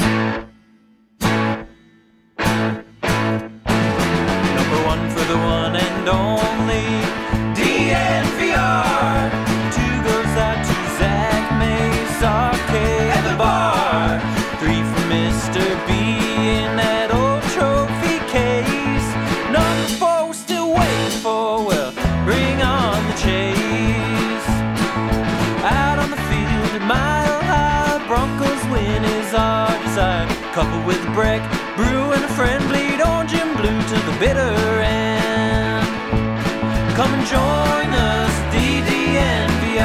Number bitter end. Come and join us, DDNVR.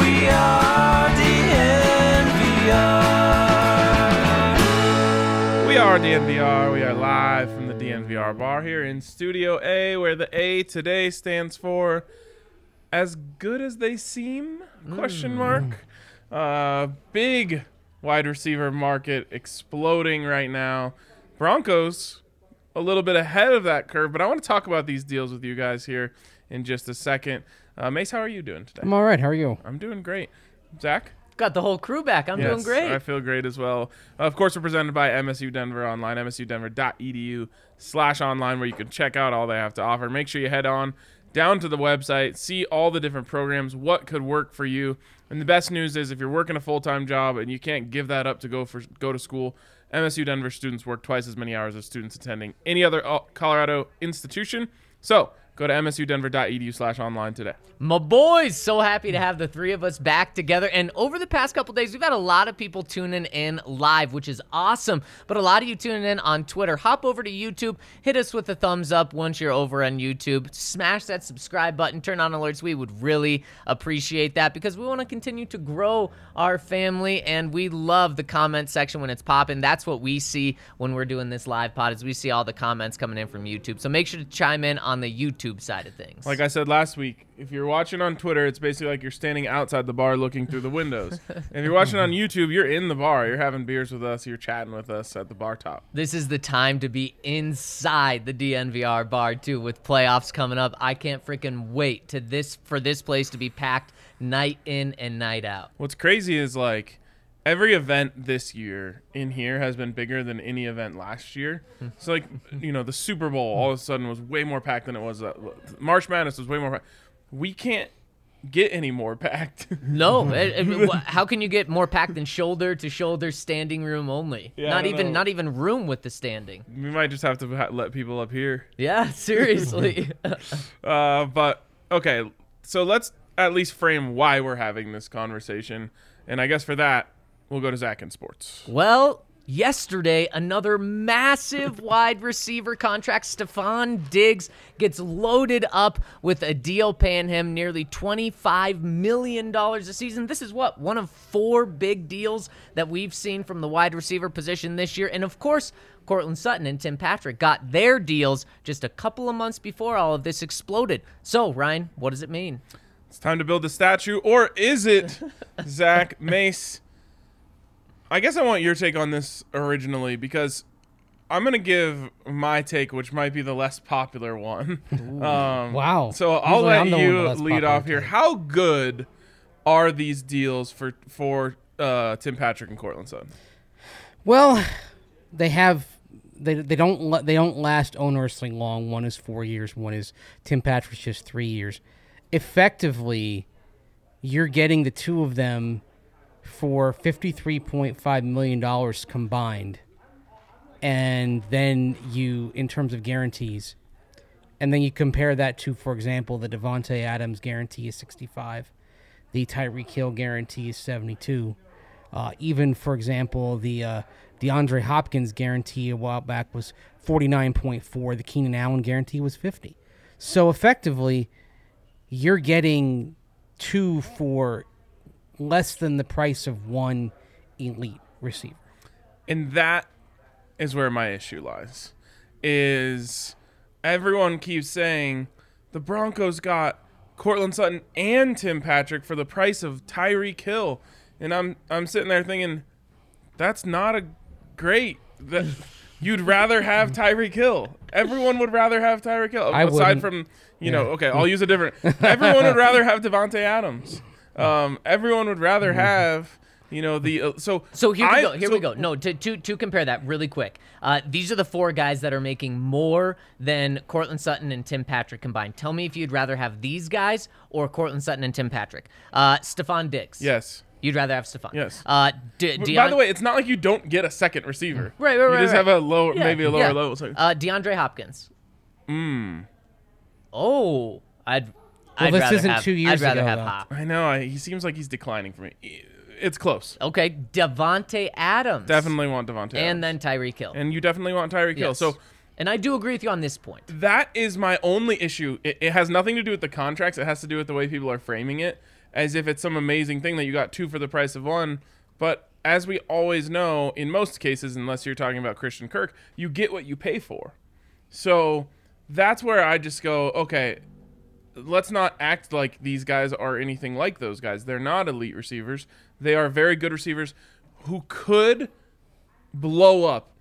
We are DNVR. We are DNVR. We are live from the DNVR bar here in Studio A, where the A today stands for as good as they seem? Question mark. Uh, big wide receiver market exploding right now. Broncos a little bit ahead of that curve, but I want to talk about these deals with you guys here in just a second. Uh, Mace, how are you doing today? I'm all right. How are you? I'm doing great. Zach? Got the whole crew back. I'm doing great. I feel great as well. Of course, we're presented by MSU Denver online, msudenver.edu slash online, where you can check out all they have to offer. Make sure you head on down to the website, see all the different programs, what could work for you. And the best news is if you're working a full-time job and you can't give that up to go for go to school, MSU Denver students work twice as many hours as students attending any other uh, Colorado institution. So go to msudenver.edu slash online today. My boys, so happy to have the three of us back together. And over the past couple days, we've had a lot of people tuning in live, which is awesome. But a lot of you tuning in on Twitter. Hop over to YouTube, hit us with a thumbs up once you're over on YouTube. Smash that subscribe button, turn on alerts. We would really appreciate that because we want to continue to grow our family, and we love the comment section when it's popping. That's what we see when we're doing this live pod. Is we see all the comments coming in from YouTube. So make sure to chime in on the YouTube side of things. Like I said last week, if you're watching on Twitter, it's basically like you're standing outside the bar looking through the windows. if you're watching on YouTube, you're in the bar. You're having beers with us. You're chatting with us at the bar top. This is the time to be inside the DNVR bar too with playoffs coming up. I can't freaking wait to this for this place to be packed night in and night out. What's crazy is like every event this year in here has been bigger than any event last year. So like you know the Super Bowl all of a sudden was way more packed than it was. Uh, March Madness was way more. packed. We can't get any more packed. No, it- it- how can you get more packed than shoulder to shoulder standing room only? Yeah, not even know. not even room with the standing. we might just have to ha- let people up here. Yeah, seriously. Uh, but okay, so let's at least frame why we're having this conversation, and I guess for that we'll go to Zach in sports. Well, yesterday, another massive wide receiver contract. Stefon Diggs gets loaded up with a deal paying him nearly $25 million a season. This is what? One of four big deals that we've seen from the wide receiver position this year. And of course, Courtland Sutton and Tim Patrick got their deals just a couple of months before all of this exploded. So, Ryan, what does it mean? It's time to build a statue, or is it Zach Mace? I guess I want your take on this originally because I'm gonna give my take, which might be the less popular one. Um, Wow. So I'll Usually let I'm the one with you lead off here. take. How good are these deals for for uh, Tim Patrick and Courtland Sutton? Well, they have they they don't they don't last onerously long. One is four years. One is Tim Patrick's just three years. Effectively, you're getting the two of them for $53.5 million combined. And then you, in terms of guarantees, and then you compare that to, for example, the Davante Adams guarantee is 65, the Tyreek Hill guarantee is 72. Uh, even, for example, the uh, DeAndre Hopkins guarantee a while back was 49.4. The Keenan Allen guarantee was 50. So effectively, you're getting two for less than the price of one elite receiver. and that is where my issue lies is everyone keeps saying the broncos got Courtland Sutton and Tim Patrick for the price of Tyreek Hill and I'm I'm sitting there thinking that's not a great that you'd rather have Tyreek Hill everyone would rather have Tyreek Hill I aside wouldn't. from you know okay I'll use a different everyone would rather have Davante Adams um, everyone would rather have you know the uh, so So here I- we go. Here we go. No, to, to to compare that really quick. Uh, these are the four guys that are making more than Courtland Sutton and Tim Patrick combined. Tell me if you'd rather have these guys or Courtland Sutton and Tim Patrick. Uh, Stefon Diggs. yes You'd rather have Stefon. Yes. Uh, De- Deon- By the way, it's not like you don't get a second receiver. Right, right, right. You just right. have a lower, Yeah, maybe a lower yeah. level. So. Uh, DeAndre Hopkins. Hmm. Oh, I'd. Well, I'd this rather isn't have, two years I'd rather ago, have though. Hop. I know. I, he seems like he's declining for me. It's close. Okay, Davante Adams. Definitely want Davante. And Adams. then Tyreek Hill. and you definitely want Tyreek Hill. Yes. So and I do agree with you on this point. that is my only issue. It, it has nothing to do with the contracts. It has to do with the way people are framing it, as if it's some amazing thing that you got two for the price of one. But as we always know, in most cases, unless you're talking about Christian Kirk, you get what you pay for. So that's where I just go, okay, let's not act like these guys are anything like those guys. They're not elite receivers. They are very good receivers who could blow up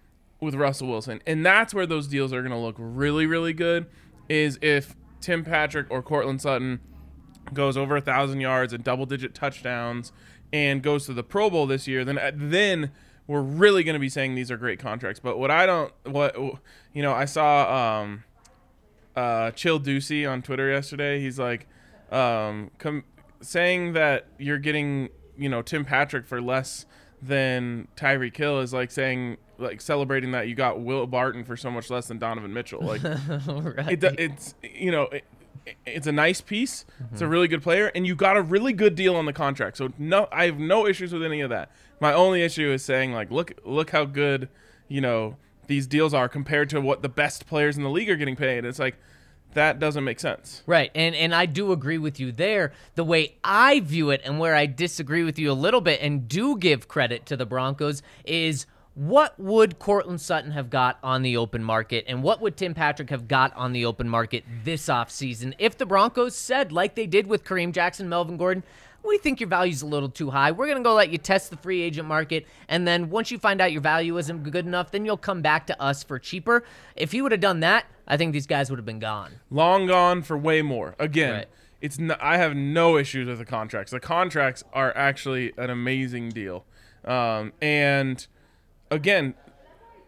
with Russell Wilson. And that's where those deals are going to look really, really good is if Tim Patrick or Courtland Sutton goes over a thousand yards and double digit touchdowns and goes to the Pro Bowl this year, then then we're really going to be saying these are great contracts. But what I don't, what you know, I saw um, uh, Chill Ducey on Twitter yesterday. He's like, um, com- saying that you're getting, you know, Tim Patrick for less than Tyreek Hill is like saying, like celebrating that you got Will Barton for so much less than Donovan Mitchell. Like, it, it's you know, it, it's a nice piece. It's a really good player, and you got a really good deal on the contract. So no, I have no issues with any of that. My only issue is saying like, look, look how good, you know, these deals are compared to what the best players in the league are getting paid. It's like that doesn't make sense. Right, and and I do agree with you there. The way I view it, and where I disagree with you a little bit, and do give credit to the Broncos, is what would Courtland Sutton have got on the open market, and what would Tim Patrick have got on the open market this offseason if the Broncos said, like they did with Kareem Jackson, Melvin Gordon, we think your value's a little too high. We're going to go let you test the free agent market. And then once you find out your value isn't good enough, then you'll come back to us for cheaper. If he would have done that, I think these guys would have been gone. Long gone for way more. Again, Right. it's n I have no issues with the contracts. The contracts are actually an amazing deal. Um, and again,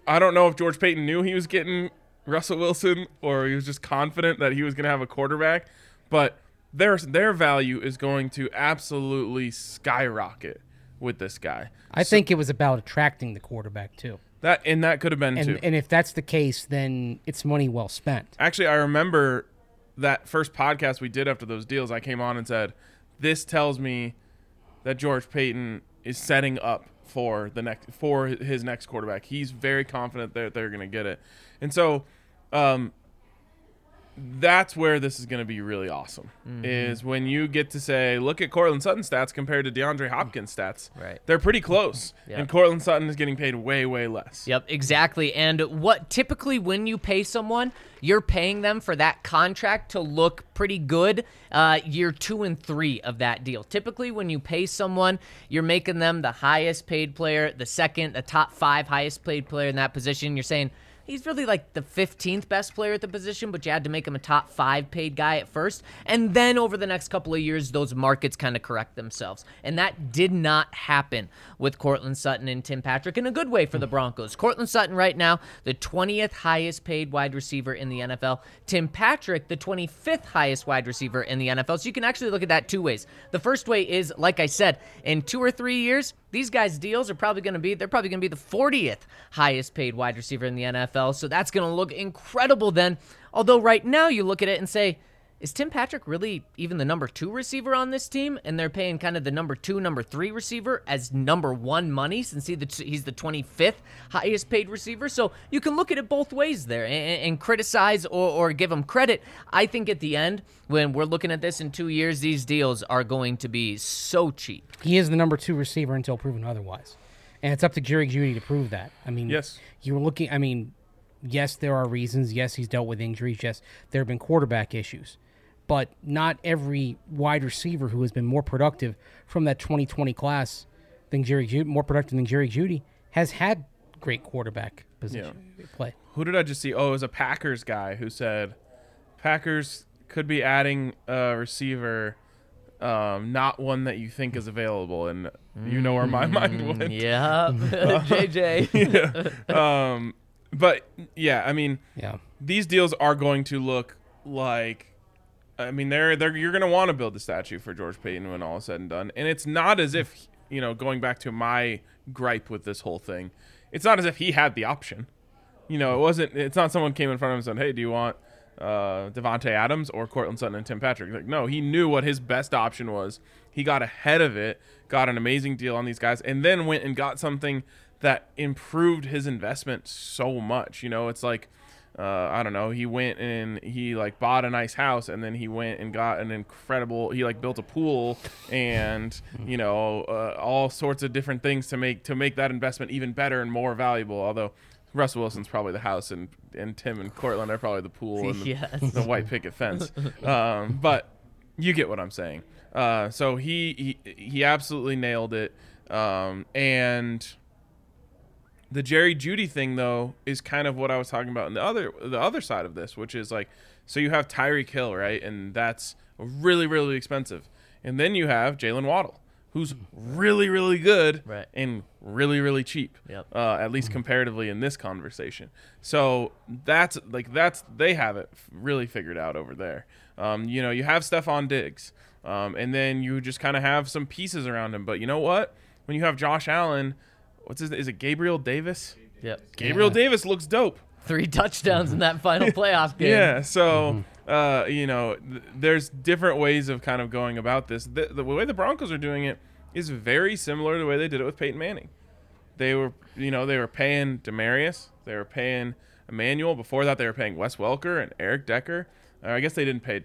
I don't know if George Paton knew he was getting Russell Wilson or he was just confident that he was going to have a quarterback, but their their value is going to absolutely skyrocket with this guy. I think it was about attracting the quarterback too. That and that could have been too. And and if that's the case, then it's money well spent. Actually, I remember that first podcast we did after those deals. I came on and said, "This tells me that George Paton is setting up for the next for his next quarterback. He's very confident that they're going to get it." And so, um, that's where this is going to be really awesome. Is when you get to say, "Look at Courtland Sutton's stats compared to DeAndre Hopkins' stats. Right. They're pretty close, and Courtland Sutton is getting paid way, way less." Yep, exactly. And what typically when you pay someone, you're paying them for that contract to look pretty good uh, year two and three of that deal. Typically, when you pay someone, you're making them the highest paid player, the second, the top five highest paid player in that position. You're saying, he's really like the 15th best player at the position, but you had to make him a top five paid guy at first. And then over the next couple of years, those markets kind of correct themselves. And that did not happen with Courtland Sutton and Tim Patrick in a good way for the Broncos. Courtland Sutton, right now, the 20th highest paid wide receiver in the NFL. Tim Patrick, the 25th highest wide receiver in the NFL. So you can actually look at that two ways. The first way is, like I said, in two or three years, these guys' deals are probably going to be, they're probably going to be the 40th highest paid wide receiver in the NFL. So that's going to look incredible then. Although right now you look at it and say, is Tim Patrick really even the number two receiver on this team? And they're paying kind of the number two, number three receiver as number one money since he's the 25th highest paid receiver. So you can look at it both ways there and, and criticize or, or give him credit. I think at the end, when we're looking at this in two years, these deals are going to be so cheap. He is the number two receiver until proven otherwise. And it's up to Jerry Jeudy to prove that. I mean, Yes. you were looking, I mean, yes, there are reasons. Yes, he's dealt with injuries. Yes, there have been quarterback issues. But not every wide receiver who has been more productive from that 2020 class than Jerry Jeudy, more productive than Jerry Jeudy, has had great quarterback position play. Who did I just see? Oh, it was a Packers guy who said Packers could be adding a receiver, um, not one that you think is available, and you know where my mind went. Mm, Yeah, JJ. Um, but yeah, I mean, Yeah. these deals are going to look like I mean they're they're you're going to want to build a statue for George Paton when all is said and done. And it's not as if, you know, going back to my gripe with this whole thing. It's not as if he had the option. You know, it wasn't it's not someone came in front of him and said, "Hey, do you want uh Davante Adams or Courtland Sutton and Tim Patrick?" Like, no, he knew what his best option was. He got ahead of it, got an amazing deal on these guys and then went and got something that improved his investment so much. You know, it's like uh, I don't know. He went and he like bought a nice house, and then he went and got an incredible. He like built a pool, and you know uh, all sorts of different things to make to make that investment even better and more valuable. Although Russell Wilson's probably the house, and and Tim and Courtland are probably the pool and the, Yes. the white picket fence. Um, but you get what I'm saying. Uh, so he, he he absolutely nailed it. Um, and the Jerry Jeudy thing though is kind of what I was talking about in the other the other side of this, which is like so you have Tyreek Hill, right? And that's really, really expensive. And then you have Jaylen Waddle, who's really, really good Right. and really, really cheap. Yep. Uh, at least comparatively in this conversation. So that's like that's they have it really figured out over there. Um, you know, you have Stefon Diggs, um, and then you just kind of have some pieces around him. But you know what? When you have Josh Allen, what's his? Is it Gabriel Davis? Yep. Gabriel Davis looks dope. Three touchdowns in that final playoff game. Yeah. So, uh, you know, th- there's different ways of kind of going about this. The, the way the Broncos are doing it is very similar to the way they did it with Peyton Manning. They were, you know, they were paying Demaryius, they were paying Emmanuel. Before that, they were paying Wes Welker and Eric Decker. Uh, I guess they didn't pay.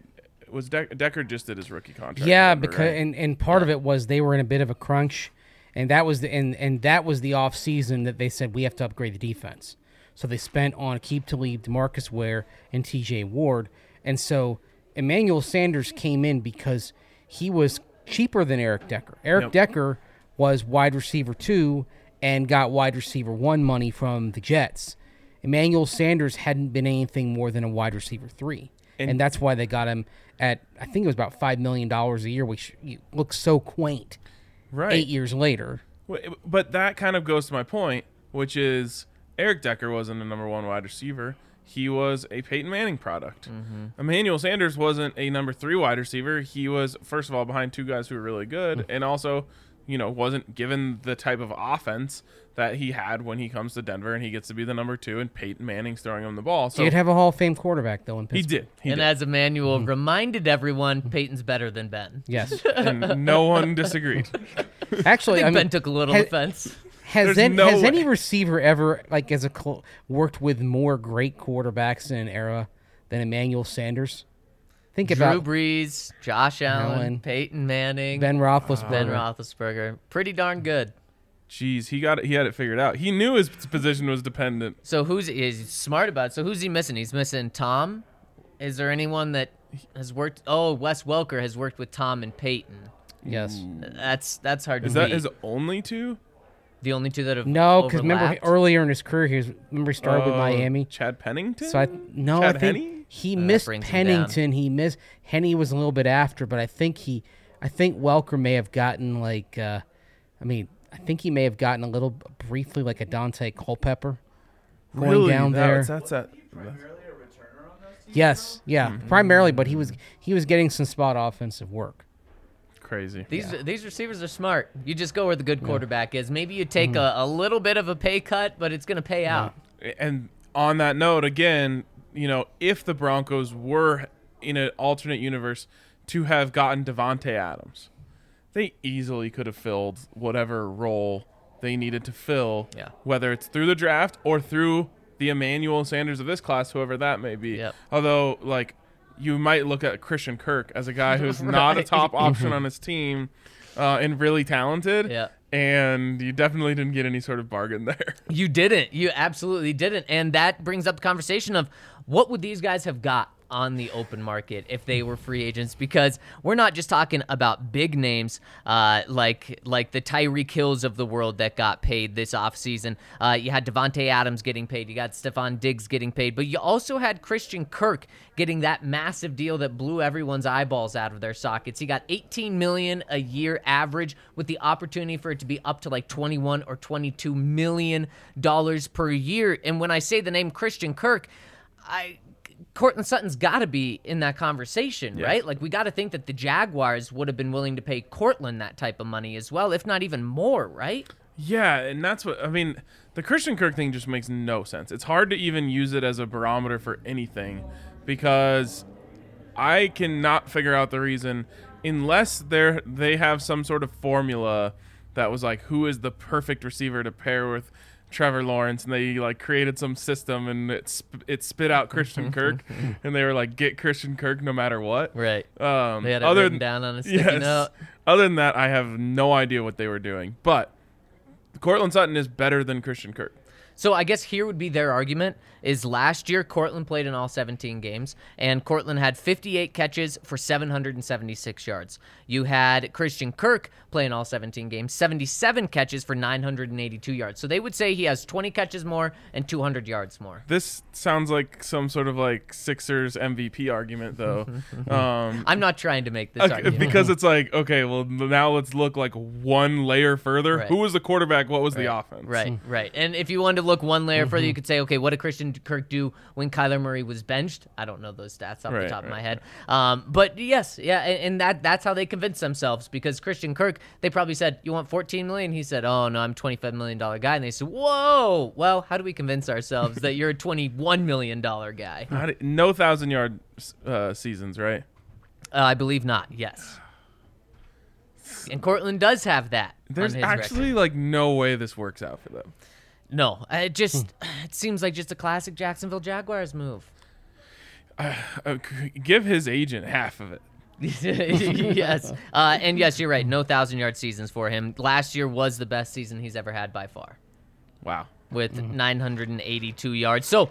Was De- Decker just did his rookie contract? Yeah, remember, because right? and, and part of it was they were in a bit of a crunch, and that was the and, and that was the off season that they said we have to upgrade the defense. So they spent on Aqib Talib, Demarcus Ware, and T.J. Ward, and so Emmanuel Sanders came in because he was cheaper than Eric Decker. Eric Yep. Decker was wide receiver two and got wide receiver one money from the Jets. Emmanuel Sanders hadn't been anything more than a wide receiver three. And, And- that's why they got him at I think it was about five million dollars a year, which looks so quaint. Right. Eight years later, But that kind of goes to my point, which is Eric Decker wasn't a number one wide receiver. He was a Peyton Manning product. Mm-hmm. Emmanuel Sanders wasn't a number three wide receiver. He was, first of all, behind two guys who were really good, and also, you know, wasn't given the type of offense that he had when he comes to Denver and he gets to be the number two, and Peyton Manning's throwing him the ball. So did have a Hall of Fame quarterback though in he did. He and did. as Emmanuel mm-hmm. reminded everyone, Peyton's better than Ben. Yes, and no one disagreed. actually, I think I mean, Ben took a little has- offense. Has, any, no has any receiver ever like as a cl- worked with more great quarterbacks in an era than Emmanuel Sanders? Think Drew about Drew Brees, Josh Allen, Allen, Peyton Manning, Ben Roethlisberger. Ben Roethlisberger. Pretty darn good. Jeez, he got it. He had it figured out. He knew his position was dependent. So who's he's smart about it. So who's he missing? He's missing Tom. Is there anyone that has worked? Oh, Wes Welker has worked with Tom and Peyton. yes, That's that's hard to. Is to that beat. his only two? The only two that have No, because remember earlier in his career, he was remember he started with Oh, Miami. Chad Pennington. So I no, Chad I think Henne? he Uh, missed brings him down. Pennington. He missed Henne was a little bit after, but I think he, I think Welker may have gotten like, uh, I mean, I think he may have gotten a little briefly like a Daunte Culpepper going really? down there. That's, that's a, Yes, yeah, Mm-hmm. primarily, but he was he was getting some spot offensive work. crazy. These these receivers are smart. You just go where the good quarterback is. Maybe you take a, a little bit of a pay cut, but it's going to pay out. and on that note, again, you know, if the Broncos were in an alternate universe to have gotten Davante Adams, they easily could have filled whatever role they needed to fill. Yeah. Whether it's through the draft or through the Emmanuel Sanders of this class, whoever that may be. Yep. Although, like, you might look at Christian Kirk as a guy who's not a top option on his team uh, and really talented. Yeah. And you definitely didn't get any sort of bargain there. You didn't. You absolutely didn't. And that brings up the conversation of what would these guys have got on the open market if they were free agents? Because we're not just talking about big names uh, like like the Tyreek Hills of the world that got paid this offseason. Uh, you had Davante Adams getting paid. You got Stefon Diggs getting paid. But you also had Christian Kirk getting that massive deal that blew everyone's eyeballs out of their sockets. He got 18 million a year average with the opportunity for it to be up to like 21 or 22 million dollars per year. And when I say the name Christian Kirk, I Courtland Sutton's got to be in that conversation, right? Like we got to think that the Jaguars would have been willing to pay Courtland that type of money as well, if not even more, right? Yeah, and that's what I mean. The Christian Kirk thing just makes no sense. It's hard to even use it as a barometer for anything because I cannot figure out the reason unless they they have some sort of formula that was like who is the perfect receiver to pair with Trevor Lawrence and they like created some system and it sp- it spit out Christian Kirk and they were like get Christian Kirk no matter what. Right. Um, They had it other written than- down on a sticky note. Other than that, I have no idea what they were doing. But Courtland Sutton is better than Christian Kirk. So I guess here would be their argument is last year Courtland played in all 17 games and Courtland had 58 catches for 776 yards. You had Christian Kirk play in all 17 games, 77 catches for 982 yards. So they would say he has 20 catches more and 200 yards more. This sounds like some sort of like Sixers MVP argument, though. um, I'm not trying to make this okay, argument. because it's like, okay, well, now let's look like one layer further. Right. Who was the quarterback? What was the offense? Right, right. And if you wanted to look one layer further, you could say, okay, what did Christian Kirk do when Kyler Murray was benched? I don't know those stats off the Right, top of my right, head. Um, but yes, yeah, and, and that that's how they convinced themselves because Christian Kirk, they probably said, "You want 14 million?" He said, "Oh no, I'm 25 million dollar guy." And they said, "Whoa, well, how do we convince ourselves that you're a 21 million dollar guy?" Uh, did- no thousand yard uh, seasons, right? I believe not. Yes. And Courtland does have that. There's actually record. like no way this works out for them. No. It just it seems like just a classic Jacksonville Jaguars move. Uh, c- give his agent half of it. yes. Uh, and yes, you're right. No thousand yard seasons for him. Last year was the best season he's ever had by far Wow. with 982 yards. So,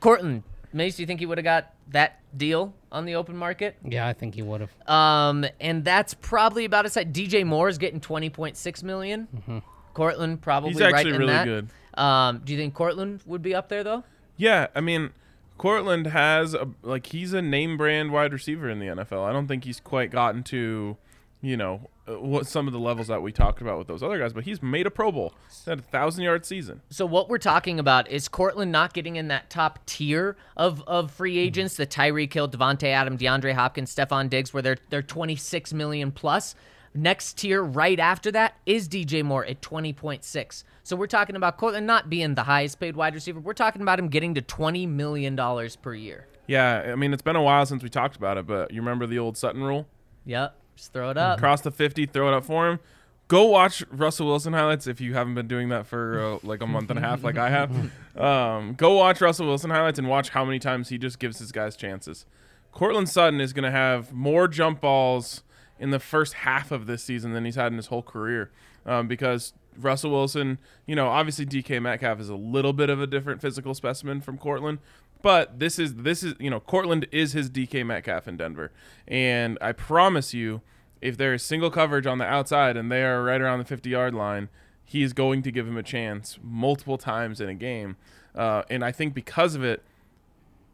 Courtland, Mace, do you think he would have got that deal on the open market? Yeah, I think he would have. Um, and that's probably about it. DJ Moore is getting 20.6 million. Courtland probably He's right actually in really that. good. Um, do you think Courtland would be up there though? Yeah, I mean, Courtland has a, like he's a name brand wide receiver in the NFL. I don't think he's quite gotten to, you know, uh, what some of the levels that we talked about with those other guys. But he's made a Pro Bowl. He's had a thousand yard season. So what we're talking about is Courtland not getting in that top tier of, of free agents, the Tyree Hill, Davante Adam, DeAndre Hopkins, Stefon Diggs, where they're they're 26 million plus. Next tier right after that is DJ Moore at 20.6. So we're talking about Courtland not being the highest paid wide receiver. We're talking about him getting to 20 million dollars per year. Yeah, I mean it's been a while since we talked about it, but you remember the old Sutton rule? Yep. Just throw it up. Cross the fifty, throw it up for him. Go watch Russell Wilson highlights if you haven't been doing that for uh, like a month and a half, like I have. Um, go watch Russell Wilson highlights and watch how many times he just gives his guys chances. Courtland Sutton is going to have more jump balls in the first half of this season than he's had in his whole career um, because Russell Wilson, you know, obviously DK Metcalf is a little bit of a different physical specimen from Courtland, but this is this is you know Courtland is his DK Metcalf in Denver, and I promise you, if there is single coverage on the outside and they are right around the 50 yard line, he is going to give him a chance multiple times in a game. Uh, and I think because of it,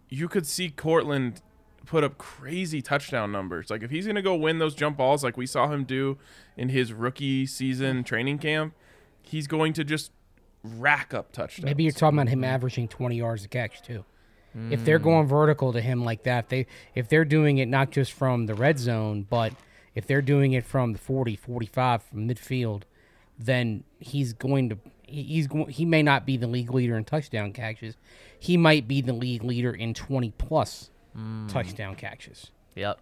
you could see Courtland put up crazy touchdown numbers. Like if he's going to go win those jump balls like we saw him do in his rookie season training camp, he's going to just rack up touchdowns. Maybe you're talking about him averaging 20 yards a catch too. If they're mm. going vertical to him like that, they if they're doing it not just from the red zone, but if they're doing it from the 40, 45 from midfield, then he's going to he's going he may not be the league leader in touchdown catches. He might be the league leader in 20 plus touchdown catches. Yep.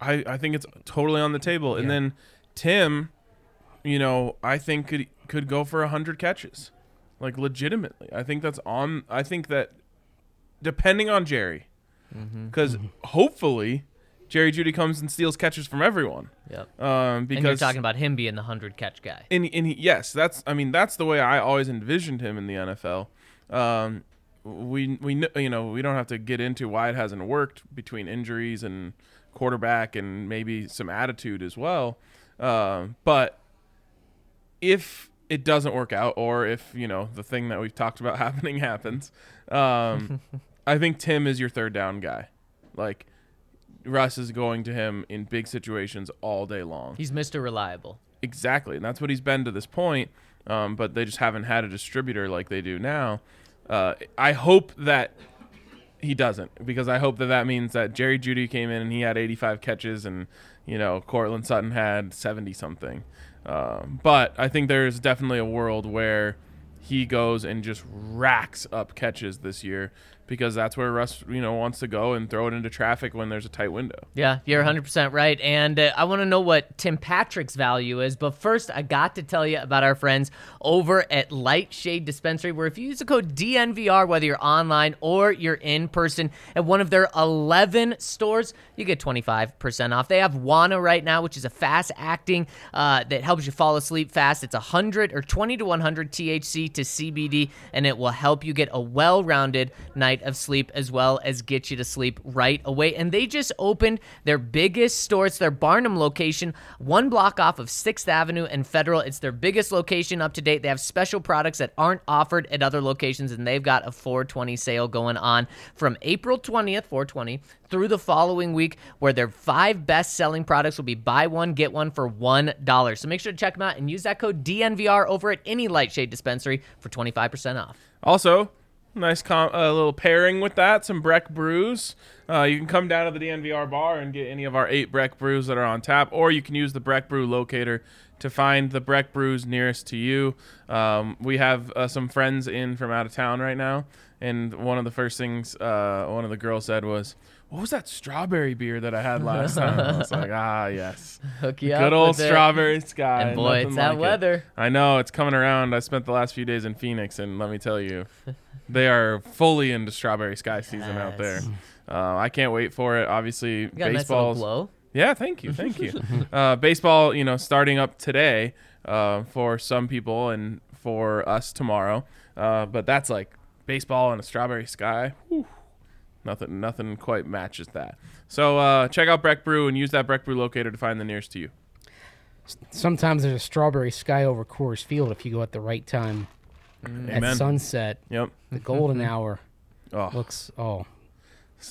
I, I think it's totally on the table. And then Tim, you know, I think could could go for hundred catches, like legitimately. I think that's on. I think that depending on Jerry, because hopefully Jerry Jeudy comes and steals catches from everyone. Yep. Um, and you're because talking about him being the hundred catch guy. and, and he, yes, that's I mean that's the way I always envisioned him in the NFL. Um, we we you know we don't have to get into why it hasn't worked between injuries and quarterback and maybe some attitude as well. Um, but if it doesn't work out, or if you know the thing that we've talked about happening happens, um, I think Tim is your third down guy. Like Russ is going to him in big situations all day long. He's Mr. Reliable. Exactly, and that's what he's been to this point. Um, but they just haven't had a distributor like they do now. Uh, I hope that he doesn't, because I hope that that means that Jerry Jeudy came in and he had 85 catches, and you know Courtland Sutton had 70 something. Um, but I think there's definitely a world where he goes and just racks up catches this year because that's where Russ, you know, wants to go and throw it into traffic when there's a tight window. Yeah, you're 100% right. And uh, I want to know what Tim Patrick's value is. But first, I got to tell you about our friends over at Lightshade Dispensary, where if you use the code DNVR, whether you're online or you're in person at one of their 11 stores, you get 25% off. They have Wana right now, which is a fast acting uh, that helps you fall asleep fast. It's 100 or 20 to 100 THC to CBD, and it will help you get a well rounded night of sleep as well as get you to sleep right away. And they just opened their biggest store. It's their Barnum location, one block off of 6th Avenue and Federal. It's their biggest location up to date. They have special products that aren't offered at other locations, and they've got a 420 sale going on from April 20th, 420, through the following week, where their five best selling products will be buy one, get one for $1. So make sure to check them out and use that code DNVR over at any Lightshade dispensary for 25% off. Also, nice com- uh, little pairing with that, some Breck brews. Uh, you can come down to the DNVR bar and get any of our eight Breck brews that are on tap, or you can use the Breck brew locator to find the Breck brews nearest to you. Um, we have uh, some friends in from out of town right now, and one of the first things uh, one of the girls said was, "What was that strawberry beer that I had last time?" I was like, "Ah, yes." Hook you up Good old with it. strawberry sky. And boy, nothing it's that like it. weather. I know it's coming around. I spent the last few days in Phoenix, and let me tell you, they are fully into strawberry sky season out there. Uh, I can't wait for it. Obviously, You a nice little baseball's glow. yeah. Thank you, thank you. uh, baseball, you know, starting up today uh, for some people and for us tomorrow. Uh, but that's like baseball and a strawberry sky. Whew. Nothing, nothing quite matches that. So uh, check out Breck Brew and use that Breck Brew locator to find the nearest to you. Sometimes there's a strawberry sky over Coors Field if you go at the right time at Amen. sunset. Yep. The golden hour Oh, looks oh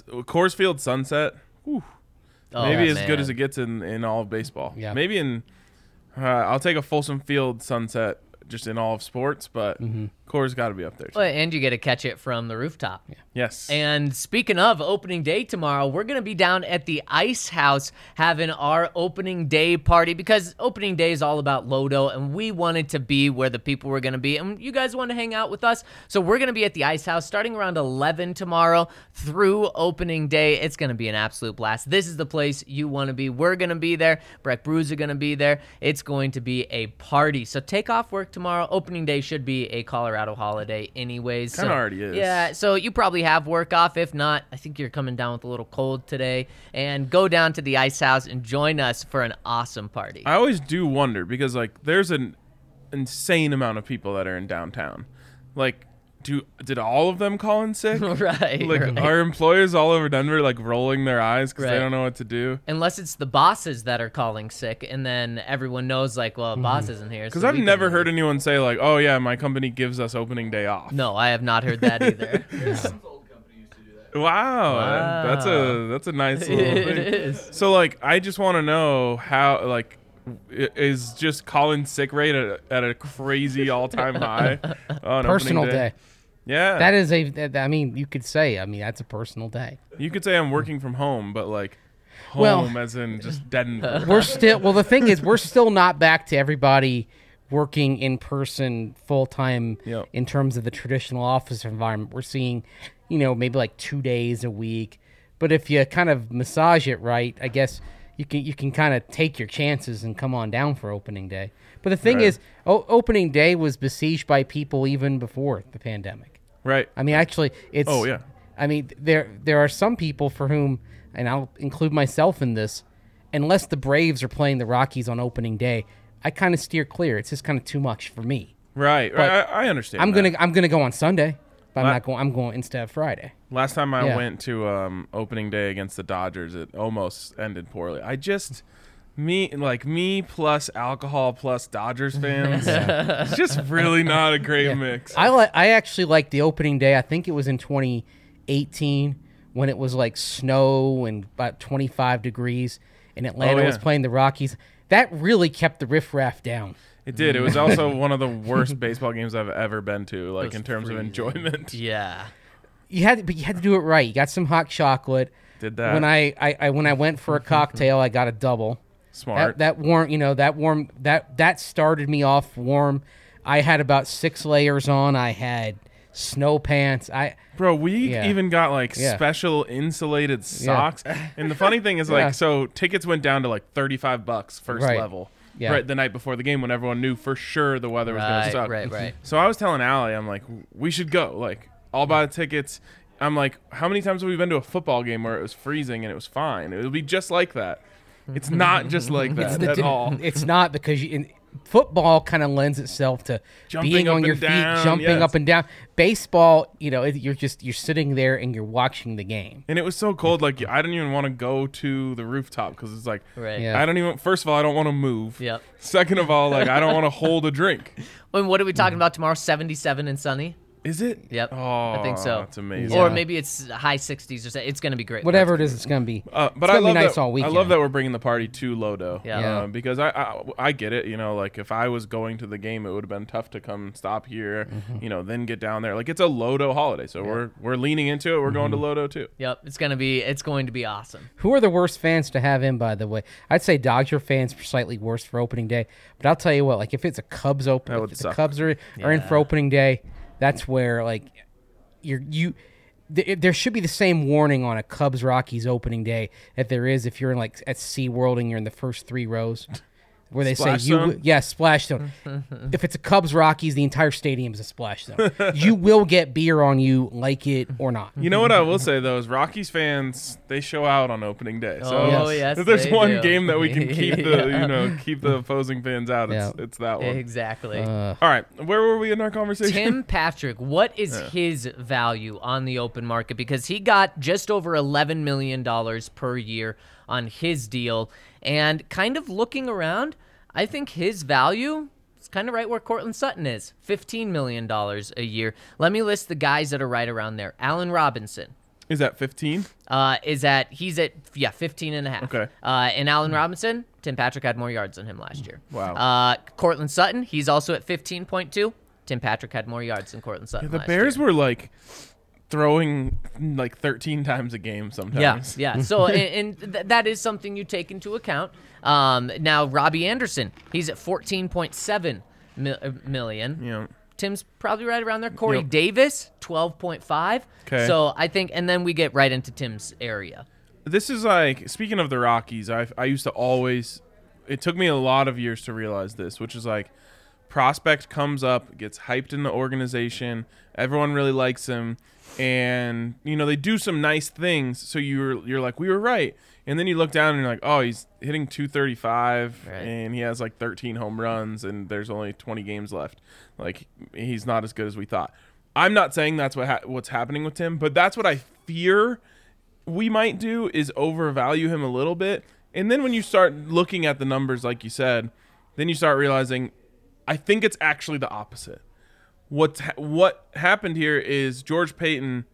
Coors Field sunset. Whew. Oh, Maybe as man. good as it gets in, in all of baseball. Yeah. Maybe in, uh, I'll take a Folsom Field sunset just in all of sports, but Coors got to be up there. Too. Well, and you get to catch it from the rooftop. Yeah. Yes. And speaking of opening day tomorrow, we're going to be down at the Ice House having our opening day party because opening day is all about Lodo, and we wanted to be where the people were going to be. And you guys want to hang out with us. So we're going to be at the Ice House starting around 11 tomorrow through opening day. It's going to be an absolute blast. This is the place you want to be. We're going to be there. Breck Brews are going to be there. It's going to be a party. So take off work tomorrow. Opening day should be a Colorado holiday, anyways. Kinda So- already is. Yeah, so you probably have work off. If not, I think you're coming down with a little cold today. And go down to the ice house and join us for an awesome party. I always do wonder because like there's an insane amount of people that are in downtown. Like do did all of them call in sick? right. Like right. are employers all over Denver like rolling their eyes because Right. they don't know what to do? Unless it's the bosses that are calling sick, and then everyone knows, like, well, mm-hmm. boss isn't here. Because so I've we can never leave. heard anyone say like, "Oh yeah, my company gives us opening day off." No, I have not heard that either. Wow, that's a that's a nice little it thing. is. So like, I just want to know how like i- is just calling sick rate at a, at a crazy all time high on Personal opening day. Yeah, That is a. I mean, you could say. I mean, that's a personal day. you could say I'm working from home, but like home Well- as in just Denver. We're still. Well, the thing is, we're still not back to everybody working in person full time Yep. in terms of the traditional office environment. We're seeing, you know, maybe like two days a week. But if you kind of massage it right, I guess you can you can kind of take your chances and come on down for opening day. But the thing Right. is, o- opening day was besieged by people even before the pandemic. Right. I mean, actually, it's. Oh, yeah. I mean, there there are some people for whom, and I'll include myself in this. Unless the Braves are playing the Rockies on opening day, I kind of steer clear. It's just kind of too much for me. Right. right. I, I understand. I'm that. gonna I'm gonna go on Sunday, but I'm not going. I'm going instead of Friday. Last time I Yeah. went to um, opening day against the Dodgers, it almost ended poorly. I just me like me plus alcohol plus Dodgers fans. It's just really not a great mix. I like. I actually like the opening day. I think it was in 2018 when it was like snow and about 25 degrees, and Atlanta oh, was Oh, yeah. playing the Rockies. That really kept the riffraff down. It did. It was also one of the worst baseball games I've ever been to, like in terms of enjoyment. Yeah. You had, but you had to do it right. You got some hot chocolate. Did that. When I, I, I when I went for a cocktail, I got a double. Smart. That, that warm, you know, that warm, that that started me off warm. I had about six layers on. I had snow pants. I Bro, we Yeah. even got like Yeah. special insulated socks. And the funny thing is, like, Yeah. so tickets went down to like 35 bucks first Right. level. Yeah. Right the night before the game when everyone knew for sure the weather was going to Right, suck. right, right. So I was telling Allie, I'm like, we should go. Like, I'll buy the tickets. I'm like, how many times have we been to a football game where it was freezing and it was fine? It'll be just like that. It's not just like that the at di- all. It's not because you, in, football kind of lends itself to Jumping being on your feet, down, jumping yes. up and down. Baseball, you know, you're just you're sitting there and you're watching the game. And it was so cold, like I didn't even want to go to the rooftop because it's like, Right. Yeah. I don't even. First of all, I don't want to move. Yep. Second of all, like I don't want to hold a drink. And what are we talking mm-hmm. about tomorrow? 77 and sunny? Is it? Yep. Oh, I think so. That's amazing. Or Yeah. maybe it's high 60s or something. It's going to be great. Whatever it is, it's gonna be. Uh, but it's I gonna love be nice that. all I weekend. love that we're bringing the party to Lodo. Yeah. Yeah. Uh, because I, I I get it. You know, like if I was going to the game, it would have been tough to come stop here. Mm-hmm. You know, then get down there. Like it's a Lodo holiday, so we're we're leaning into it. We're going Mm-hmm. to Lodo too. Yep. It's going to be it's going to be awesome. Who are the worst fans to have in? By the way, I'd say Dodger fans are slightly worse for opening day. But I'll tell you what, like if it's a Cubs open, That if would the suck. Cubs are, are in for opening day, that's where like you're you. th- There should be the same warning on a Cubs Rockies opening day that there is if you're in like at SeaWorld and you're in the first three rows, where they Splash say you zone? wi- yeah splash zone. if it's a Cubs Rockies, the entire stadium is a splash zone. you will get beer on you, like it or not. You know what I will say though is Rockies fans they show out on opening day. So Oh, Yes. yes. if there's one do. game that we can keep the Yeah. you know keep the opposing fans out, it's Yeah. it's that one. Exactly. Uh, All right, where were we in our conversation? Tim Patrick, what is his value on the open market? Because he got just over $11 million per year on his deal. And kind of looking around, I think his value is kind of right where Courtland Sutton is $15 million a year. Let me list the guys that are right around there. Allen Robinson. Is that 15? Uh, is that he's at yeah 15 and a half. Okay. Uh, and Allen Robinson, Tim Patrick had more yards than him last year. Wow. Uh, Courtland Sutton, he's also at 15.2. Tim Patrick had more yards than Courtland Sutton. The last Bears year. were like throwing like 13 times a game sometimes. yeah. yeah. So, and, and th- that is something you take into account. Um, now, Robbie Anderson, he's at 14.7 mil- uh, million. Yeah. Tim's probably right around there. Corey Yep. Davis, 12.5. 'Kay. So, I think, and then we get right into Tim's area. This is like speaking of the Rockies. I I used to always. It took me a lot of years to realize this, which is like, prospect comes up, gets hyped in the organization. Everyone really likes him, and you know they do some nice things. So you're you're like we were right, and then you look down and you're like, oh, he's hitting 235, Right. and he has like 13 home runs, and there's only 20 games left. Like he's not as good as we thought. I'm not saying that's what ha- what's happening with Tim, but that's what I fear we might do is overvalue him a little bit. And then when you start looking at the numbers, like you said, then you start realizing, I think it's actually the opposite. What's ha- what happened here is George Paton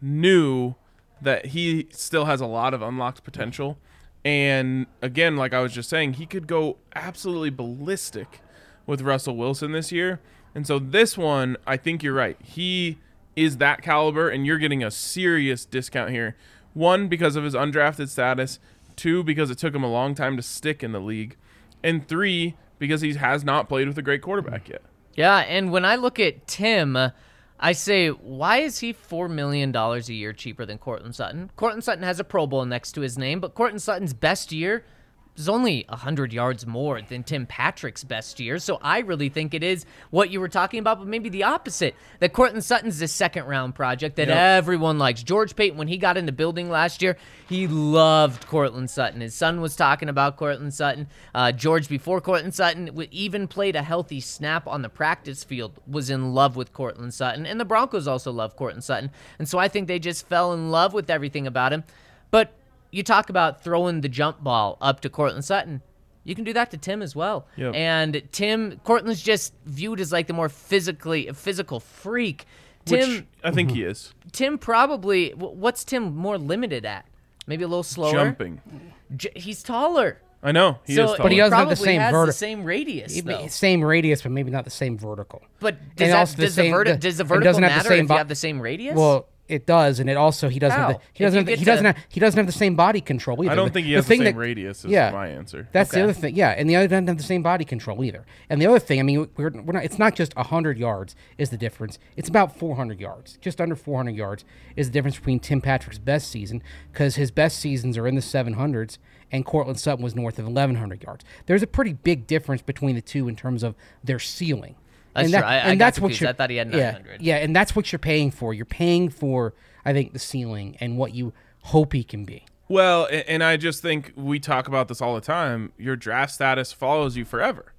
knew that he still has a lot of unlocked potential. And again, like I was just saying, he could go absolutely ballistic with Russell Wilson this year. And so this one, I think you're right. He is that caliber, and you're getting a serious discount here. One, because of his undrafted status. Two, because it took him a long time to stick in the league. And three, because he has not played with a great quarterback yet. Yeah, and when I look at Tim, I say, why is he $4 million a year cheaper than Courtland Sutton? Courtland Sutton has a Pro Bowl next to his name, but Courtland Sutton's best year is only 100 yards more than Tim Patrick's best year. So I really think it is what you were talking about, but maybe the opposite. That Courtland Sutton's the second round project that Yep. everyone likes. George Paton, when he got in the building last year, he loved Courtland Sutton. His son was talking about Courtland Sutton. Uh, George, before Courtland Sutton, even played a healthy snap on the practice field, was in love with Courtland Sutton. And the Broncos also love Courtland Sutton. And so I think they just fell in love with everything about him. But you talk about throwing the jump ball up to Courtland Sutton. You can do that to Tim as well. Yep. And Tim Courtland's just viewed as like the more physically physical freak. Tim Which I think he mm-hmm. is. Tim probably what's Tim more limited at? Maybe a little slower. Jumping. J- he's taller. I know. He so is But he doesn't have the probably same has verti- the same radius though. Same radius, but maybe not the same vertical. But does, that, also the does, the verti- the- does the vertical doesn't the matter same if bo- you have the same radius? Well, it does, and it also he doesn't. Have the, he doesn't. Have the, get he doesn't. to- Have, he doesn't have the same body control either. I don't think he has the, thing same that- radius. Is yeah, my answer. That's the other thing. Yeah, and the other doesn't have the same body control either. And the other thing, I mean, we're, we're not. It's not just hundred yards is the difference. It's about four hundred yards, just under four hundred yards is the difference between Tim Patrick's best season because his best seasons are in the seven hundreds, and Courtland Sutton was north of eleven hundred yards. There's a pretty big difference between the two in terms of their ceiling. That's and that, true. I- I and got that's what you're. I thought he had yeah, 900. Yeah, and that's what you're paying for. You're paying for, I think, the ceiling and what you hope he can be. Well, a- and I just think we talk about this all the time. Your draft status follows you forever.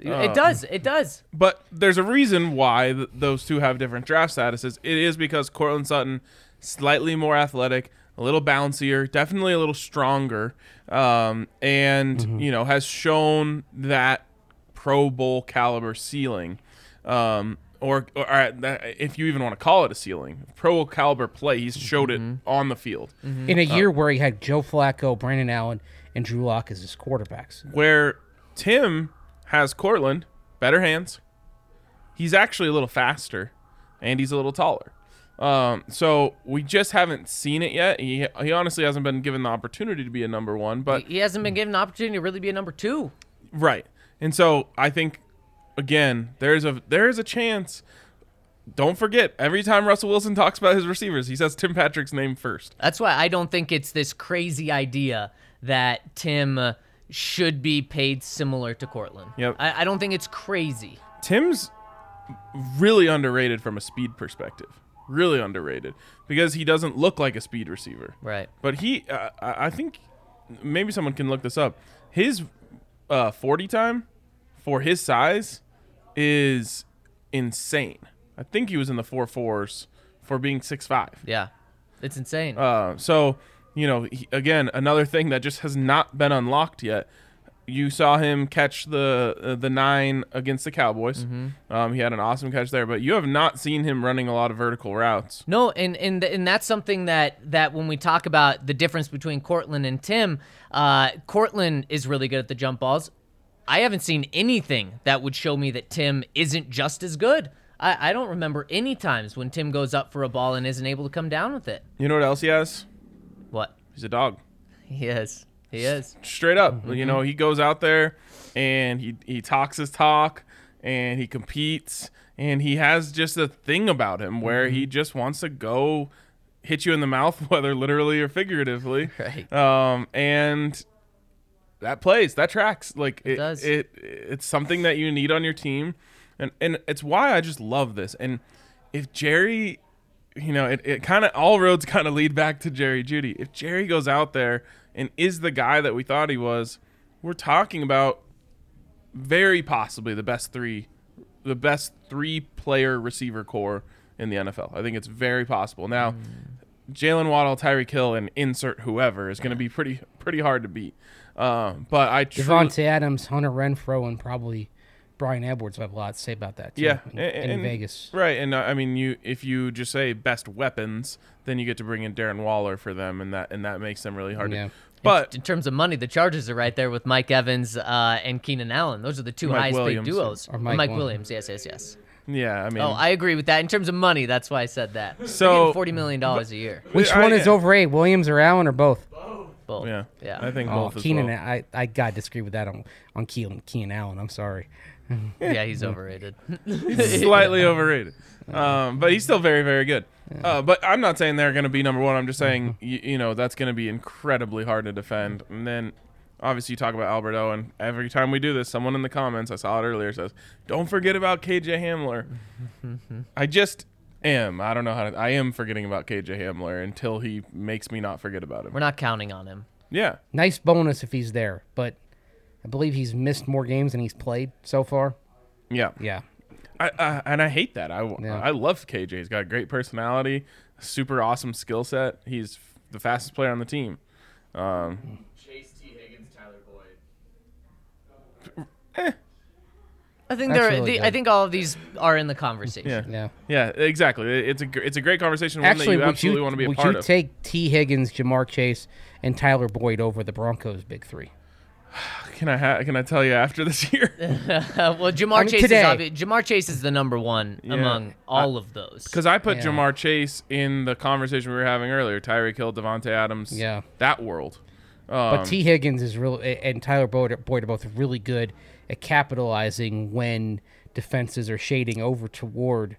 it does. It does. But there's a reason why th- those two have different draft statuses. It is because Courtland Sutton, slightly more athletic, a little bouncier, definitely a little stronger, um, and you know has shown that Pro Bowl caliber ceiling, um, or, or uh, that- if you even want to call it a ceiling, Pro Bowl caliber play. He's showed it on the field. In a year where he had Joe Flacco, Brandon Allen, and Drew Lock as his quarterbacks. where Tim has Courtland better hands. He's actually a little faster, and he's a little taller. Um, so we just haven't seen it yet. He he honestly hasn't been given the opportunity to be a number one, but He hasn't been given the opportunity to really be a number two. right. And so I think again, there's a there's a chance. Don't forget, every time Russell Wilson talks about his receivers, he says Tim Patrick's name first. That's why I don't think it's this crazy idea that Tim uh, should be paid similar to Courtland. Yep. I, I don't think it's crazy. Tim's really underrated from a speed perspective. Really underrated because he doesn't look like a speed receiver. Right. But he, uh, I I think maybe someone can look this up. His uh, 40 time for his size is insane. I think he was in the four fours for being six five. Yeah. It's insane. Uh, so, you know, he, again, another thing that just has not been unlocked yet. You saw him catch the uh, the nine against the Cowboys. Um, he had an awesome catch there, but you have not seen him running a lot of vertical routes. No, and and and that's something that that when we talk about the difference between Courtland and Tim, uh, Courtland is really good at the jump balls. I haven't seen anything that would show me that Tim isn't just as good. I, I don't remember any times when Tim goes up for a ball and isn't able to come down with it. You know what else he has? What? He's a dog. He is. He is. Straight up, Mm-hmm. you know, he goes out there and he he talks his talk and he competes and he has just a thing about him where Mm-hmm. he just wants to go hit you in the mouth, whether literally or figuratively. Right. Um, and that plays, that tracks. Like it, does. It it's something that you need on your team, and and it's why I just love this. And if Jerry, you know, it, it kind of all roads kind of lead back to Jerry Jeudy. If Jerry goes out there and is the guy that we thought he was, we're talking about very possibly the best three, the best three player receiver core in the NFL. I think it's very possible. Now, mm. Jaylen Waddle, Tyreek Hill, and insert whoever is going to be pretty pretty hard to beat. Um, but I truly, Davante Adams, Hunter Renfrow, and probably Bryan Edwards have a lot to say about that. Too, yeah, in, a- in and- Vegas. right? And uh, I mean, you if you just say best weapons, then you get to bring in Darren Waller for them, and that and that makes them really hard Yeah. to. But in terms of money, the Chargers are right there with Mike Evans uh, and Keenan Allen. Those are the two Mike highest Williams. paid duos. Or Mike Mike Williams. Williams. Yes, yes, yes. yeah, I mean, Oh, I agree with that. In terms of money, that's why I said that. So- forty million dollars a year. Which I- one is over eight, Williams or Allen, or both? Both. yeah, Yeah. I think Oh, both Keenan, well. I I gotta disagree with that on on Keenan, Keenan Allen. I'm sorry. yeah, he's overrated. slightly overrated. Um, but he's still very, very good. Uh, but I'm not saying they're going to be number one. I'm just saying, you, you know, that's going to be incredibly hard to defend. And then, obviously, you talk about Alberto, and every time we do this, someone in the comments, I saw it earlier, says, "Don't forget about KJ Hamler." I just am. I don't know how to. I am forgetting about KJ Hamler until he makes me not forget about him. We're not counting on him. Yeah. Nice bonus if he's there, but I believe he's missed more games than he's played so far. Yeah. Yeah. I, I and I hate that. I Yeah. I love KJ. He's got a great personality, super awesome skill set. He's f- the fastest player on the team. Um, Chase T. Higgins, Tyler Boyd. I think That's they're. really the, I think all of these are in the conversation. yeah, Yeah. yeah, exactly. It's a gr- it's a great conversation. One Actually, that you would absolutely you want to be a would you take Tee Higgins, Ja'Marr Chase, and Tyler Boyd over the Broncos' big three? can I ha- can I tell you after this year? Well, Ja'Marr I mean, Chase today. is obvious. Ja'Marr Chase is the number one Yeah. among all of those. Because I put Yeah. Ja'Marr Chase in the conversation we were having earlier. Tyreek Hill, Davante Adams. Yeah. that world. Um, But Tee Higgins is really and Tyler Boyd Boyd are both really good at capitalizing when defenses are shading over toward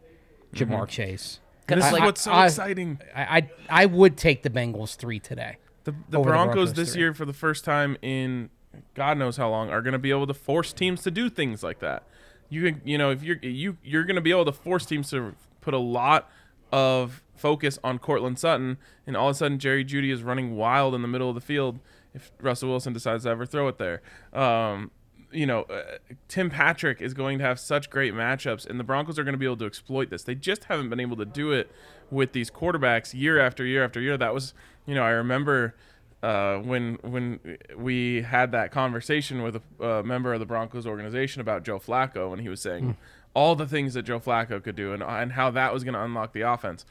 Ja'Marr Chase. this I- is what's so I- exciting. I, I I would take the Bengals three today. The, the Broncos Broncos this three. year, for the first time in God knows how long, are going to be able to force teams to do things like that. You you know if you're you you're going to be able to force teams to put a lot of focus on Courtland Sutton, and all of a sudden Jerry Jeudy is running wild in the middle of the field. If Russell Wilson decides to ever throw it there, um, you know, uh, Tim Patrick is going to have such great matchups, and the Broncos are going to be able to exploit this. They just haven't been able to do it with these quarterbacks year after year after year. That was, you know, I remember uh, when when we had that conversation with a uh, member of the Broncos organization about Joe Flacco, and he was saying all the things that Joe Flacco could do, and and how that was going to unlock the offense.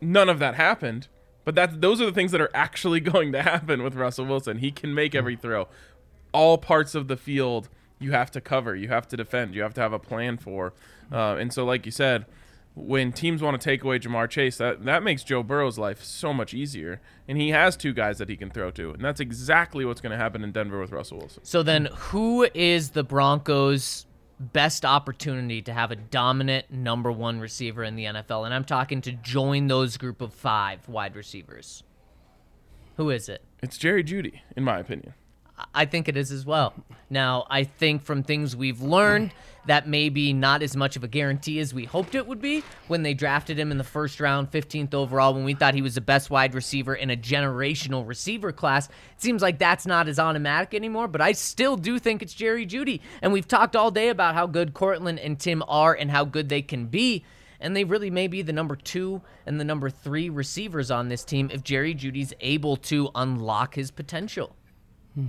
None of that happened, but that those are the things that are actually going to happen with Russell Wilson. He can make every throw. All parts of the field you have to cover, you have to defend, you have to have a plan for, uh, and so like you said when teams want to take away Ja'Marr Chase, that, that makes Joe Burrow's life so much easier. And he has two guys that he can throw to. And that's exactly what's going to happen in Denver with Russell Wilson. So then, who is the Broncos' best opportunity to have a dominant number one receiver in the NFL? And I'm talking to join those group of five wide receivers. Who is it? It's Jerry Jeudy, in my opinion. I think it is as well. Now, I think from things we've learned, that may be not as much of a guarantee as we hoped it would be when they drafted him in the first round, 15th overall, when we thought he was the best wide receiver in a generational receiver class. It seems like that's not as automatic anymore, but I still do think it's Jerry Jeudy. And we've talked all day about how good Courtland and Tim are and how good they can be. And they really may be the number two and the number three receivers on this team if Jerry Jeudy's able to unlock his potential. Hmm.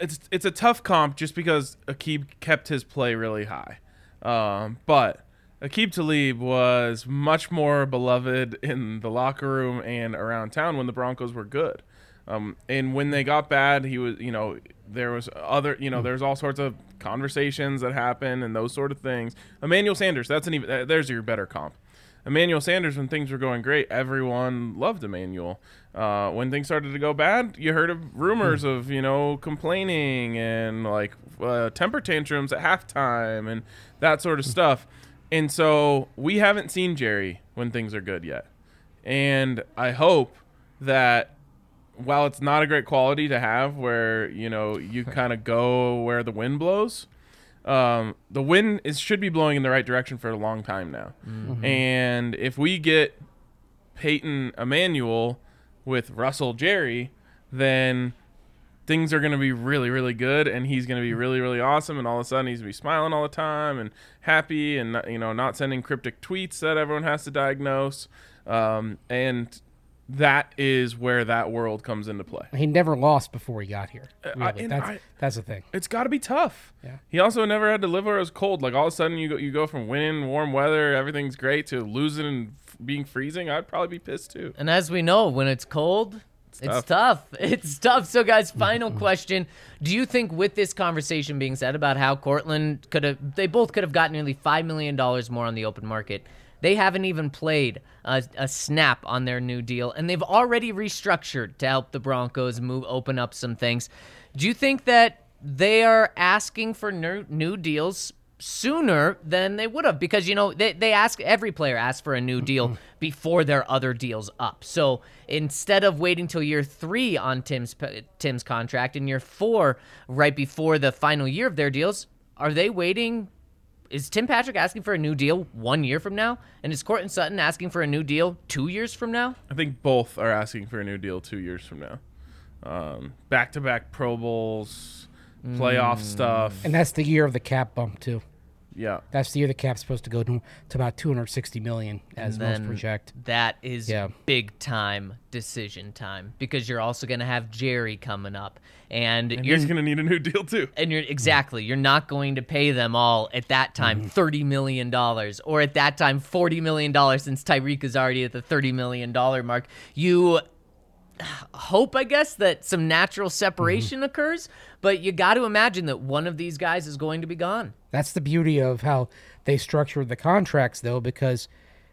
It's it's a tough comp just because Aqib kept his play really high. Um, but Aqib Talib was much more beloved in the locker room and around town when the Broncos were good. Um, and when they got bad, he was, you know, there was other, you know, there's all sorts of conversations that happen and those sort of things. Emmanuel Sanders, that's an even, there's your better comp. Emmanuel Sanders, when things were going great, everyone loved Emmanuel. Uh, when things started to go bad, you heard of rumors of you know complaining and like uh, temper tantrums at halftime and that sort of stuff. And so we haven't seen Jerry when things are good yet. And I hope that while it's not a great quality to have, where you know you kind of go where the wind blows, um, the wind is should be blowing in the right direction for a long time now. And if we get Peyton Emmanuel with Russell Jerry, then things are going to be really, really good, and he's going to be really, really awesome, and all of a sudden he's going to be smiling all the time and happy, and you know, not sending cryptic tweets that everyone has to diagnose, um, and that is where that world comes into play. He never lost before he got here. Uh, really. and that's I- that's the thing. It's got to be tough. Yeah. He also never had to live where it was cold. Like all of a sudden, you go you go from winning warm weather, everything's great, to losing and f- being freezing. I'd probably be pissed too. And as we know, when it's cold, it's, tough. It's tough. So, guys, final question: Do you think, with this conversation being said about how Courtland could have, they both could have gotten nearly five million dollars more on the open market? They haven't even played a, a snap on their new deal, and they've already restructured to help the Broncos move, open up some things. Do you think that they are asking for new, new deals sooner than they would have? Because you know they, they ask every player asks for a new deal mm-hmm. before their other deals up. So instead of waiting till year three on tim's tim's contract and year four right before the final year of their deals are they waiting is tim patrick asking for a new deal one year from now and is Courtland sutton asking for a new deal two years from now I think both are asking for a new deal two years from now. Um, back-to-back Pro Bowls, playoff stuff. And that's the year of the cap bump too. Yeah, That's the year the cap's supposed to go to, to about 260 million as most then project. that is Yeah. big time decision time because you're also going to have jerry coming up and, and you're he's gonna need a new deal too. and you're exactly you're not going to pay them all at that time Mm-hmm. 30 million dollars or at that time 40 million dollars since Tyreek is already at the 30 million dollar mark you hope I guess that some natural separation Mm-hmm. occurs but you got to imagine that one of these guys is going to be gone That's the beauty of how they structured the contracts, though, because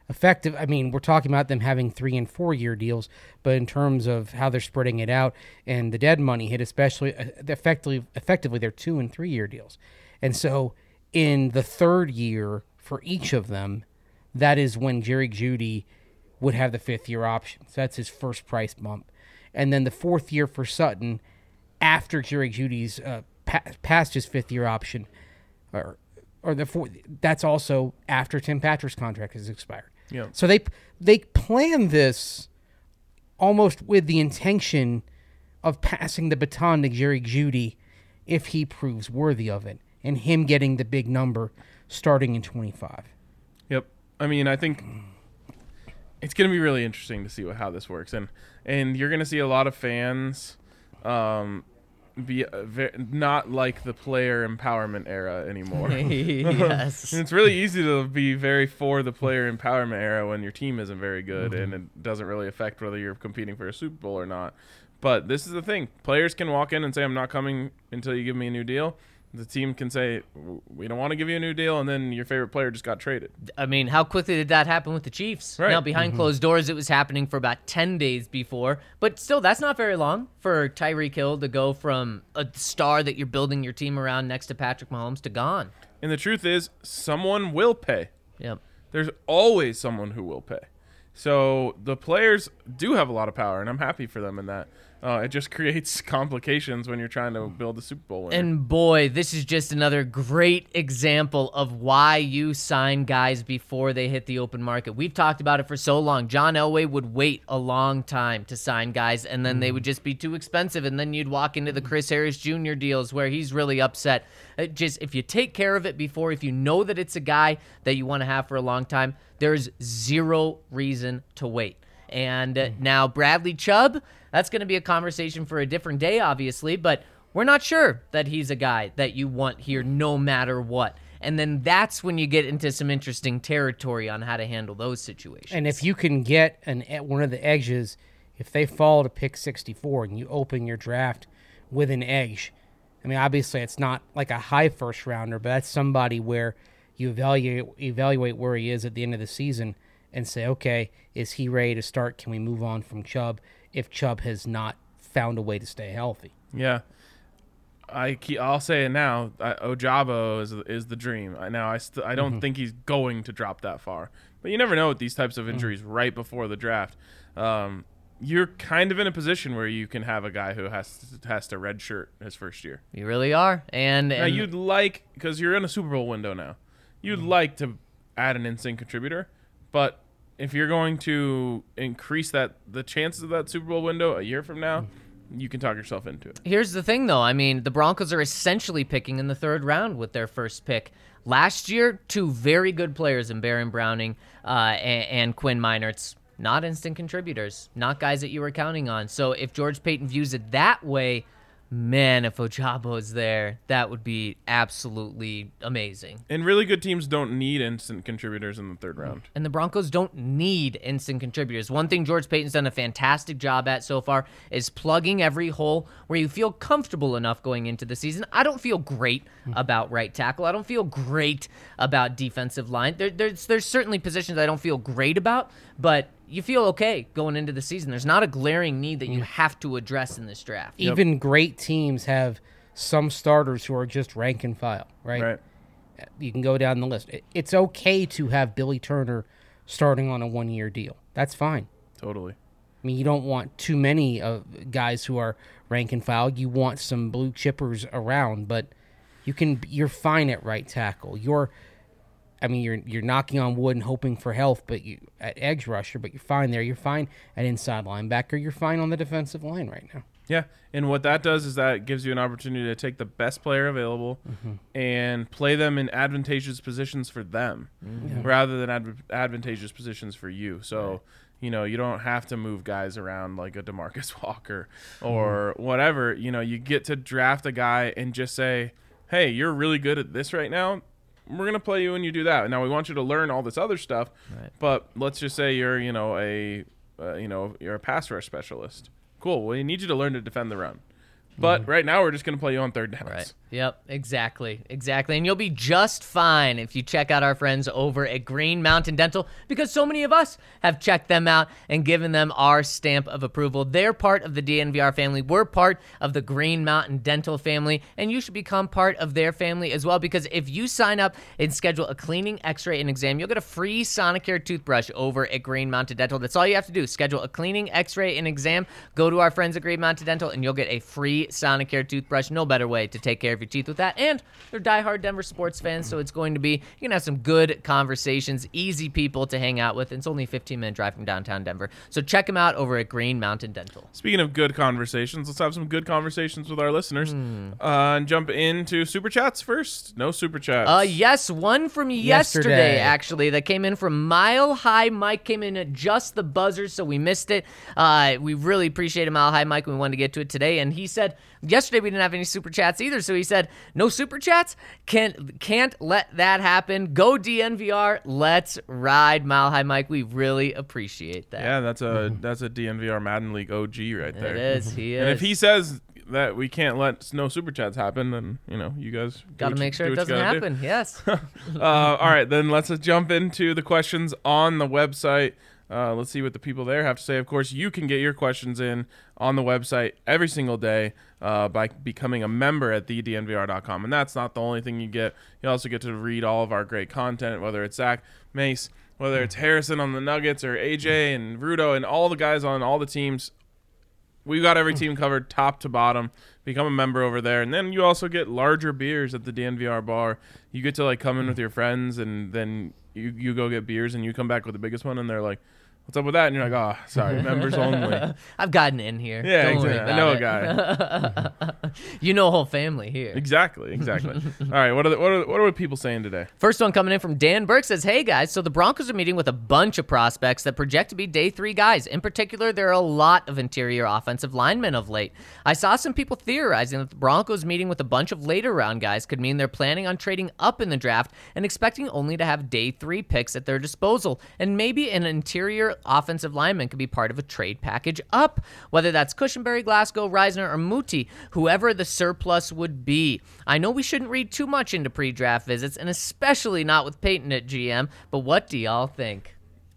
effective. I mean, we're talking about them having three and four year deals, but in terms of how they're spreading it out and the dead money hit, especially uh, effectively, effectively, they're two and three year deals, and so in the third year for each of them, that is when Jerry Jeudy would have the fifth year option. So that's his first price bump, and then the fourth year for Sutton, after Jerry Jeudy's uh, pa- past his fifth year option or or the four, that's also after Tim Patrick's contract has expired. Yeah. So they they plan this almost with the intention of passing the baton to Jerry Jeudy if he proves worthy of it and him getting the big number starting in 25. Yep. I mean, I think it's going to be really interesting to see what, how this works, and and you're going to see a lot of fans, um, be uh, not like the player empowerment era anymore. yes And it's really easy to be very for the player empowerment era when your team isn't very good and it doesn't really affect whether you're competing for a Super Bowl or not. But this is the thing: players can walk in and say, "I'm not coming until you give me a new deal." The team can say, "We don't want to give you a new deal," and then your favorite player just got traded. I mean, how quickly did that happen with the Chiefs? Right. Now, behind mm-hmm. closed doors, it was happening for about 10 days before. But still, that's not very long for Tyreek Hill to go from a star that you're building your team around next to Patrick Mahomes to gone. And the truth is, someone will pay. Yep. There's always someone who will pay. So the players do have a lot of power, and I'm happy for them in that. Uh, it just creates complications when you're trying to build a Super Bowl winner. And boy, this is just another great example of why you sign guys before they hit the open market. We've talked about it for so long. John Elway would wait a long time to sign guys, and then they would just be too expensive. And then you'd walk into the Chris Harris Jr. deals where he's really upset. It just if you take care of it before, if you know that it's a guy that you want to have for a long time, there's zero reason to wait. And uh, now Bradley Chubb, that's going to be a conversation for a different day, obviously, but we're not sure that he's a guy that you want here no matter what. And then that's when you get into some interesting territory on how to handle those situations. And if you can get an one of the edges, if they fall to pick 64 and you open your draft with an edge, I mean, obviously it's not like a high first rounder, but that's somebody where you evaluate evaluate where he is at the end of the season and say, okay, is he ready to start? Can we move on from Chubb if Chubb has not found a way to stay healthy? Yeah. I keep, I'll say it now. I, Ojabo is is the dream. I now I st- I don't mm-hmm. think he's going to drop that far, but you never know with these types of mm-hmm. injuries right before the draft. Um, you're kind of in a position where you can have a guy who has to, has to redshirt his first year. you really are. And, Now you'd like because you're in a Super Bowl window now. You'd mm-hmm. like to add an instant contributor, but if you're going to increase that the chances of that Super Bowl window a year from now, you can talk yourself into it. Here's the thing, though. I mean, the Broncos are essentially picking in the third round with their first pick. Last year, two very good players in Baron Browning uh, and, and Quinn Meinerz, not instant contributors, not guys that you were counting on. So if George Paton views it that way, man, if Ojabo is there, that would be absolutely amazing. And really good teams don't need instant contributors in the third mm. round. And the Broncos don't need instant contributors. One thing George Paton's done a fantastic job at so far is plugging every hole where you feel comfortable enough going into the season. I don't feel great mm. about right tackle. I don't feel great about defensive line. There, there's there's certainly positions I don't feel great about, but you feel okay going into the season. There's not a glaring need that you mm. have to address in this draft. Even great teams have some starters who are just rank and file, right? Right. You can go down the list. It's okay to have Billy Turner starting on a one year deal. That's fine. Totally. I mean, you don't want too many of guys who are rank and file. You want some blue chippers around, but you can. You're fine at right tackle. You're, I mean, you're you're knocking on wood and hoping for health, but you at edge rusher, but you're fine there. You're fine at inside linebacker. You're fine on the defensive line right now. Yeah, and what that does is that gives you an opportunity to take the best player available mm-hmm. and play them in advantageous positions for them, mm-hmm. rather than adv- advantageous positions for you. So, you know, you don't have to move guys around like a Demarcus Walker mm-hmm. or whatever. You know, you get to draft a guy and just say, "Hey, you're really good at this right now. We're gonna play you when you do that. Now we want you to learn all this other stuff, but let's just say you're, you know, a, uh, you know, you're a pass rush specialist. Cool. Well, we need you to learn to defend the run. But right now we're just gonna play you on third downs. Right. Yep, exactly. Exactly. And you'll be just fine if you check out our friends over at Green Mountain Dental because so many of us have checked them out and given them our stamp of approval. They're part of the DNVR family. We're part of the Green Mountain Dental family, and you should become part of their family as well because if you sign up and schedule a cleaning, x-ray, and exam, you'll get a free Sonicare toothbrush over at Green Mountain Dental. That's all you have to do. Schedule a cleaning, x-ray, and exam. Go to our friends at Green Mountain Dental and you'll get a free Sonicare toothbrush. No better way to take care of your teeth with that. And they're diehard Denver sports fans, so it's going to be, you can have some good conversations, easy people to hang out with. And it's only a 15 minute drive from downtown Denver. So check them out over at Green Mountain Dental. Speaking of good conversations, let's have some good conversations with our listeners. Hmm. Uh, and jump into super chats first. No super chats. Uh, yes, one from yesterday, Yesterday. actually that came in from Mile High Mike came in at just the buzzer, so we missed it. Uh, we really appreciate a Mile High Mike. We wanted to get to it today, and he said yesterday we didn't have any super chats either. So he said no super chats. Can't can't let that happen. Go DNVR. Let's ride Mile High Mike. We really appreciate that. yeah, that's a that's a DNVR Madden League OG right there. It is. He is. And if he says that we can't let no super chats happen, then you know you guys got to make sure do it doesn't gotta do. happen. Yes. uh, all right, then let's just jump into the questions on the website. Uh, let's see what the people there have to say. Of course, you can get your questions in on the website every single day uh, by becoming a member at thednvr.com. And that's not the only thing you get. You also get to read all of our great content, whether it's Zach, Mace, whether it's Harrison on the Nuggets or AJ and Rudo and all the guys on all the teams We've got every team covered top to bottom. Become a member over there, and then you also get larger beers at the DNVR bar. You get to like come in with your friends, and then you you go get beers, and you come back with the biggest one, and they're like, "What's up with that?" And you're like, "Oh, sorry, members only." I've gotten in here. Yeah, Don't exactly. I know a guy. You know a whole family here. exactly, exactly. All right, what are the, what are what are people saying today? First one coming in from Dan Burke says, Hey guys, so the Broncos are meeting with a bunch of prospects that project to be day three guys. In particular, there are a lot of interior offensive linemen of late. I saw some people theorizing that the Broncos meeting with a bunch of later round guys could mean they're planning on trading up in the draft and expecting only to have day three picks at their disposal. And maybe an interior offensive lineman could be part of a trade package up, whether that's Cushenberry, Glasgow, Risner, or Muti, whoever the surplus would be. I know we shouldn't read too much into pre draft visits, and especially not with Paton at GM, but what do y'all think?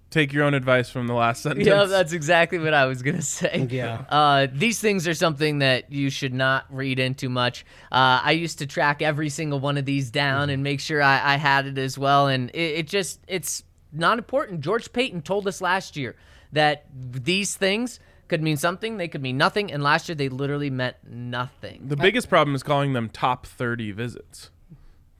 Take your own advice from the last sentence. Yeah, that's exactly what I was gonna say. Yeah. Uh, these things are something that you should not read into much. Uh, I used to track every single one of these down and make sure I, I had it as well, and it, it just it's not important. George Paton told us last year that these things could mean something, they could mean nothing, and last year they literally meant nothing. the biggest problem is calling them top thirty visits.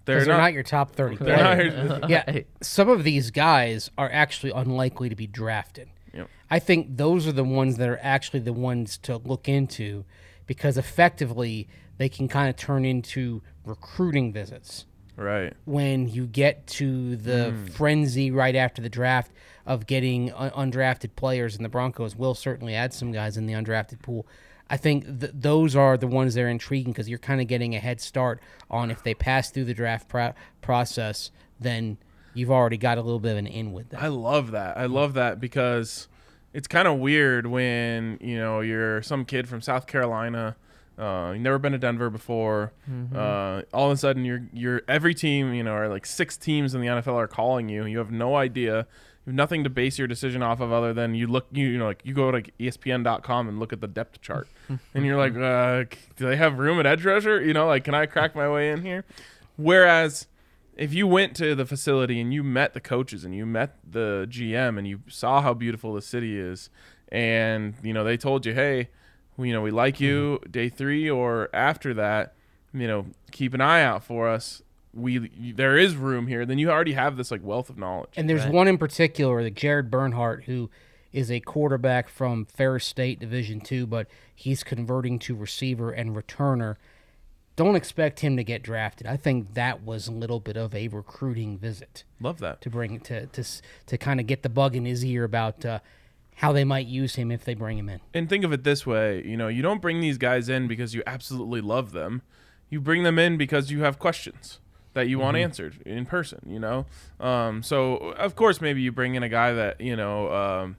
They're not. they're not your top 30 they're not your- yeah, some of these guys are actually unlikely to be drafted. Yep. I think those are the ones that are actually the ones to look into because effectively they can kind of turn into recruiting visits Right. when you get to the hmm. frenzy right after the draft of getting un- undrafted players, and the Broncos will certainly add some guys in the undrafted pool. I think th- those are the ones that are intriguing because you're kind of getting a head start on if they pass through the draft pro- process, then you've already got a little bit of an in with them. I love that. I love that because it's kind of weird when you know you're some kid from South Carolina. Uh, you've never been to Denver before. Uh, all of a sudden, you're you're every team, you know, or like six teams in the NFL are calling you. You have no idea. You have nothing to base your decision off of other than you look. You, you know, like you go to like ESPN.com and look at the depth chart, and you're like, uh, do they have room at edge rusher? You know, like can I crack my way in here? Whereas if you went to the facility and you met the coaches and you met the GM and you saw how beautiful the city is, and you know they told you, hey, you know we like you day three or after that, you know keep an eye out for us. We there is room here. Then you already have this like wealth of knowledge. And there's one in particular, like Jared Bernhardt, who is a quarterback from Ferris State Division Two, but he's converting to receiver and returner. Don't expect him to get drafted. I think that was a little bit of a recruiting visit Love that. to bring to to to kind of get the bug in his ear about uh, how they might use him if they bring him in. and think of it this way you know you don't bring these guys in because you absolutely love them. You bring them in because you have questions that you want answered in person you know? Um, so of course maybe you bring in a guy that you know um,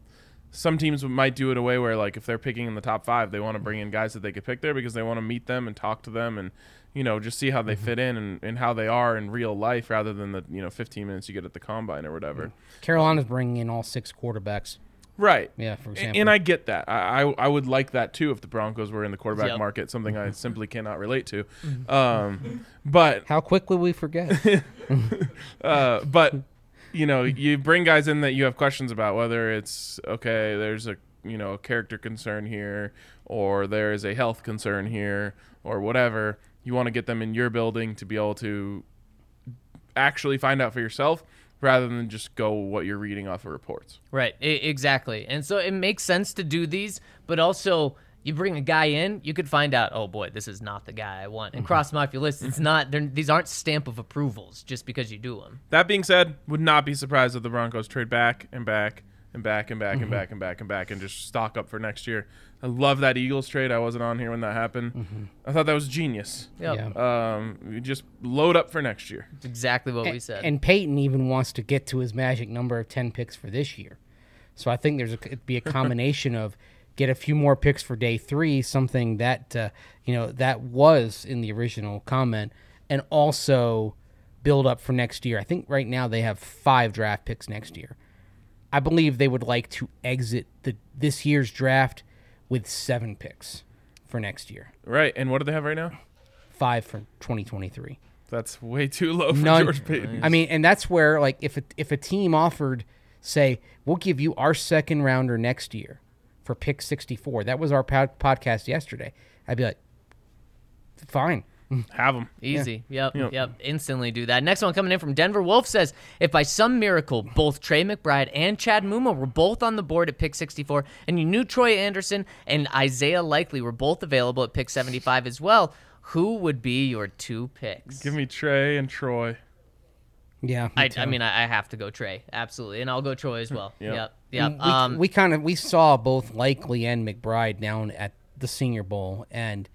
some teams might do it a way where like if they're picking in the top five they want to bring in guys that they could pick there because they want to meet them and talk to them and you know just see how they fit in and, and how they are in real life rather than the you know 15 minutes you get at the combine or whatever. Carolina's bringing in all six quarterbacks. Right Yeah, for example. And I get that. I, I I would like that too if the Broncos were in the quarterback Yep. market, something I simply cannot relate to. Um, but how quickly we forget. uh, but you know, you bring guys in that you have questions about whether it's okay. There's a you know a character concern here, or there is a health concern here, or whatever. You want to get them in your building to be able to actually find out for yourself rather than just go what you're reading off of reports. Right, I- exactly. And so it makes sense to do these, but also you bring a guy in, you could find out, oh boy, this is not the guy I want. And mm-hmm. cross them off your list. It's not. These aren't stamp of approvals just because you do them. That being said, would not be surprised if the Broncos trade back and back and back and back and back and back and back and just stock up for next year. I love that Eagles trade. I wasn't on here when that happened. I thought that was genius. Yep. Yeah. Um, you just load up for next year. It's exactly what we said. And Paton even wants to get to his magic number of 10 picks for this year. So I think there's a, it'd be a combination of get a few more picks for day three, something that, uh, you know, that was in the original comment, and also build up for next year. I think right now they have five draft picks next year. I believe they would like to exit the this year's draft with seven picks for next year, Right. And what do they have right now? five for 2023. That's way too low for None. George Paton. I mean, and that's where like if a, if a team offered, say, we'll give you our second rounder next year for pick sixty four. That was our pod- podcast yesterday. I'd be like, fine. Have them. Easy. Yep, Yep. yep. Instantly do that. Next one coming in from Denver Wolf says if by some miracle both Trey McBride and Chad Muma were both on the board at pick 64, and you knew Troy Anderson and Isaiah Likely were both available at pick 75 as well, who would be your two picks? Give me Trey and Troy. Yeah, me I, too. I mean, I, I have to go Trey, absolutely, and I'll go Troy as well. Yep. Yep, yep. we, um, we kind of we saw both Likely and McBride down at the Senior Bowl, and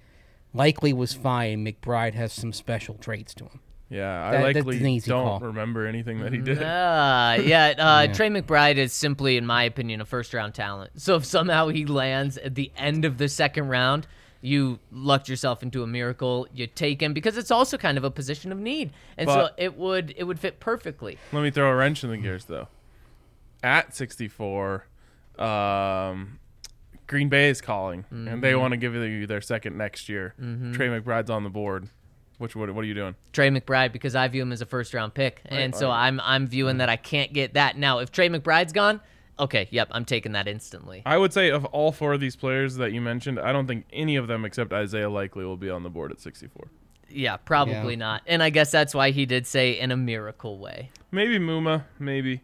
Likely was fine. McBride has some special traits to him. Yeah, I That- that's likely don't call. remember anything that he did. Uh, yeah, uh, Trey McBride is simply, in my opinion, a first round talent. So if somehow he lands at the end of the second round, you lucked yourself into a miracle. You take him because it's also kind of a position of need, and so it would it would fit perfectly. Let me throw a wrench in the gears, though. At 64, um, Green Bay is calling, and Mm-hmm. they want to give you their second next year. Trey McBride's on the board. Which what, what are you doing? Trey McBride because I view him as a first round pick, and so I'm I'm viewing that I can't get that now. If Trey McBride's gone, okay, yep, I'm taking that instantly. I would say of all four of these players that you mentioned, I don't think any of them except Isaiah Likely will be on the board at 64. Yeah, probably Yeah. not. And I guess that's why he did say in a miracle way. Maybe Muma, maybe. We'll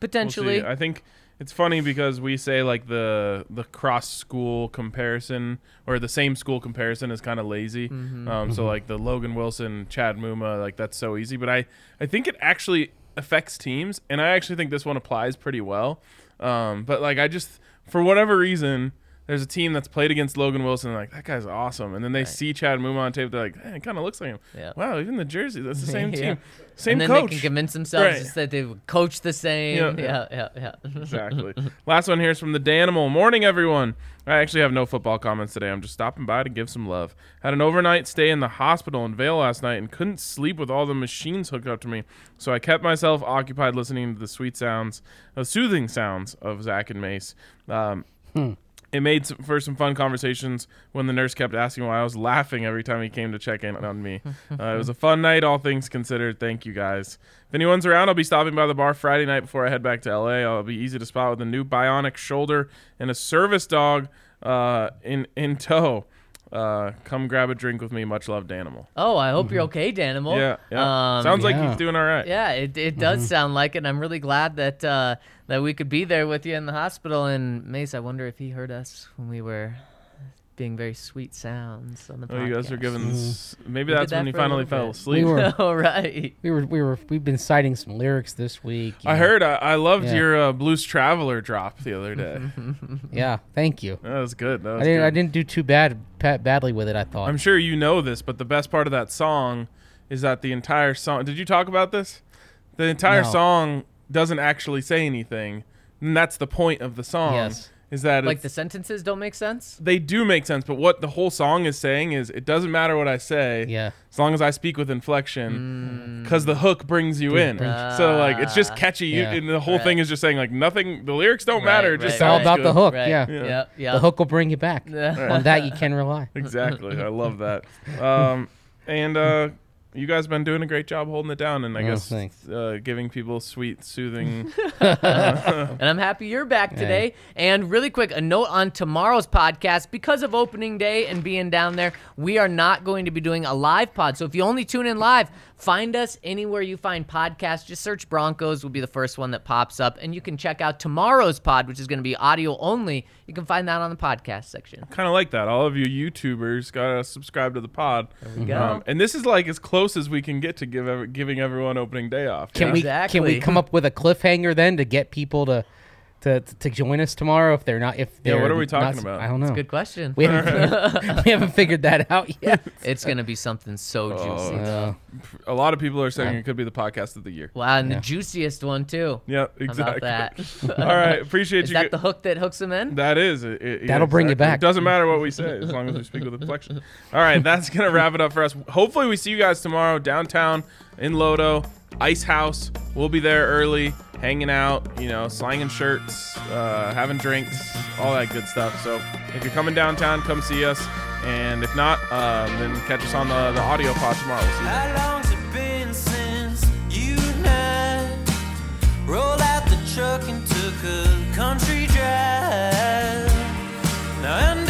Potentially. I think it's funny because we say like the the cross school comparison or the same school comparison is kind of lazy. Um, so like the Logan Wilson, Chad Muma, like that's so easy. But I I think it actually affects teams, and I actually think this one applies pretty well. Um, but like I just for whatever reason. There's a team that's played against Logan Wilson, and like that guy's awesome, and then they see Chad Muma on tape. They're like, hey, it kind of looks like him. Yeah. Wow, even the jersey, that's the same Yeah. team, same and then coach. they can convince themselves Right. that they would coach the same. Yeah, Yeah, yeah. yeah, yeah. exactly. Last one here is from the Danimal. Morning, everyone. I actually have no football comments today. I'm just stopping by to give some love. Had an overnight stay in the hospital in Vail last night and couldn't sleep with all the machines hooked up to me. So I kept myself occupied listening to the sweet sounds, uh, soothing sounds of Zach and Mace. Um, It made some, for some fun conversations when the nurse kept asking why I was laughing every time he came to check in on me. Uh, it was a fun night, all things considered. Thank you guys. If anyone's around, I'll be stopping by the bar Friday night before I head back to LA. I'll be easy to spot with a new bionic shoulder and a service dog uh, in in tow. Uh, come grab a drink with me. Much love, Danimal. Oh, I hope you're okay, Danimal. Yeah, yeah. Um, Sounds like yeah. he's doing all right. Yeah, it, it does sound like it. And I'm really glad that uh, that we could be there with you in the hospital. And Mace, I wonder if he heard us when we were being very sweet sounds on the Oh, you guys are giving. s Maybe We that's did that when you finally fell bit. asleep. We were- All right. We were we were we've been citing some lyrics this week. I know. heard. I, I loved Yeah. your uh, Blues Traveler drop the other day. Yeah, thank you. that was good. That was I didn't good. I didn't do too bad pa- badly with it. I thought. I'm sure you know this, but the best part of that song is that the entire song. Did you talk about this? The entire No. song doesn't actually say anything, and that's the point of the song. Yes. Is that Like the sentences don't make sense? they do make sense, but what the whole song is saying is it doesn't matter what I say, Yeah. as long as I speak with inflection, because the hook brings you in. brings- so like it's just catchy, you, and the whole Right. thing is just saying like nothing. The lyrics don't matter. Right, just It's all right. sounds about the hook. Right. Yeah. Yeah. Yeah. The hook will bring you back. Yeah. On that you can rely. Exactly. I love that. Um, and uh, you guys been doing a great job holding it down, and I Oh, guess uh, giving people sweet, soothing. And I'm happy you're back today. And really quick, a note on tomorrow's podcast because of opening day and being down there, we are not going to be doing a live pod. So if you only tune in live, find us anywhere you find podcasts. Just search Broncos, will be the first one that pops up. And you can check out tomorrow's pod, which is going to be audio only. You can find that on the podcast section. kind of like that. All of you YouTubers gotta subscribe to the pod. There we go. Um, and this is like as close as we can get to give ev- giving everyone opening day off. Can yeah? we can we come up with a cliffhanger then to get people to to to join us tomorrow if they're not if Yeah, they're what are we talking s- about? I don't know. Good question. We haven't we haven't figured that out yet. It's going to be something so juicy. Uh, A lot of people are saying it could be the podcast of the year. Wow, and Yeah. the juiciest one, too. Yeah, exactly. about that? All right, appreciate Is you. that get- the hook that hooks them in? That is. It, it- That'll bring you back. It doesn't matter what we say as long as we speak with inflection. All right, that's going to wrap it up for us. Hopefully, we see you guys tomorrow downtown in Lodo, Ice House. We'll be there early, hanging out, you know, slanging shirts, uh, having drinks, all that good stuff. So if you're coming downtown, come see us. And if not, um, then catch us on the, the audio pod tomorrow. We'll see you. How long's it been since you and I rolled out the truck and took a country drive? Now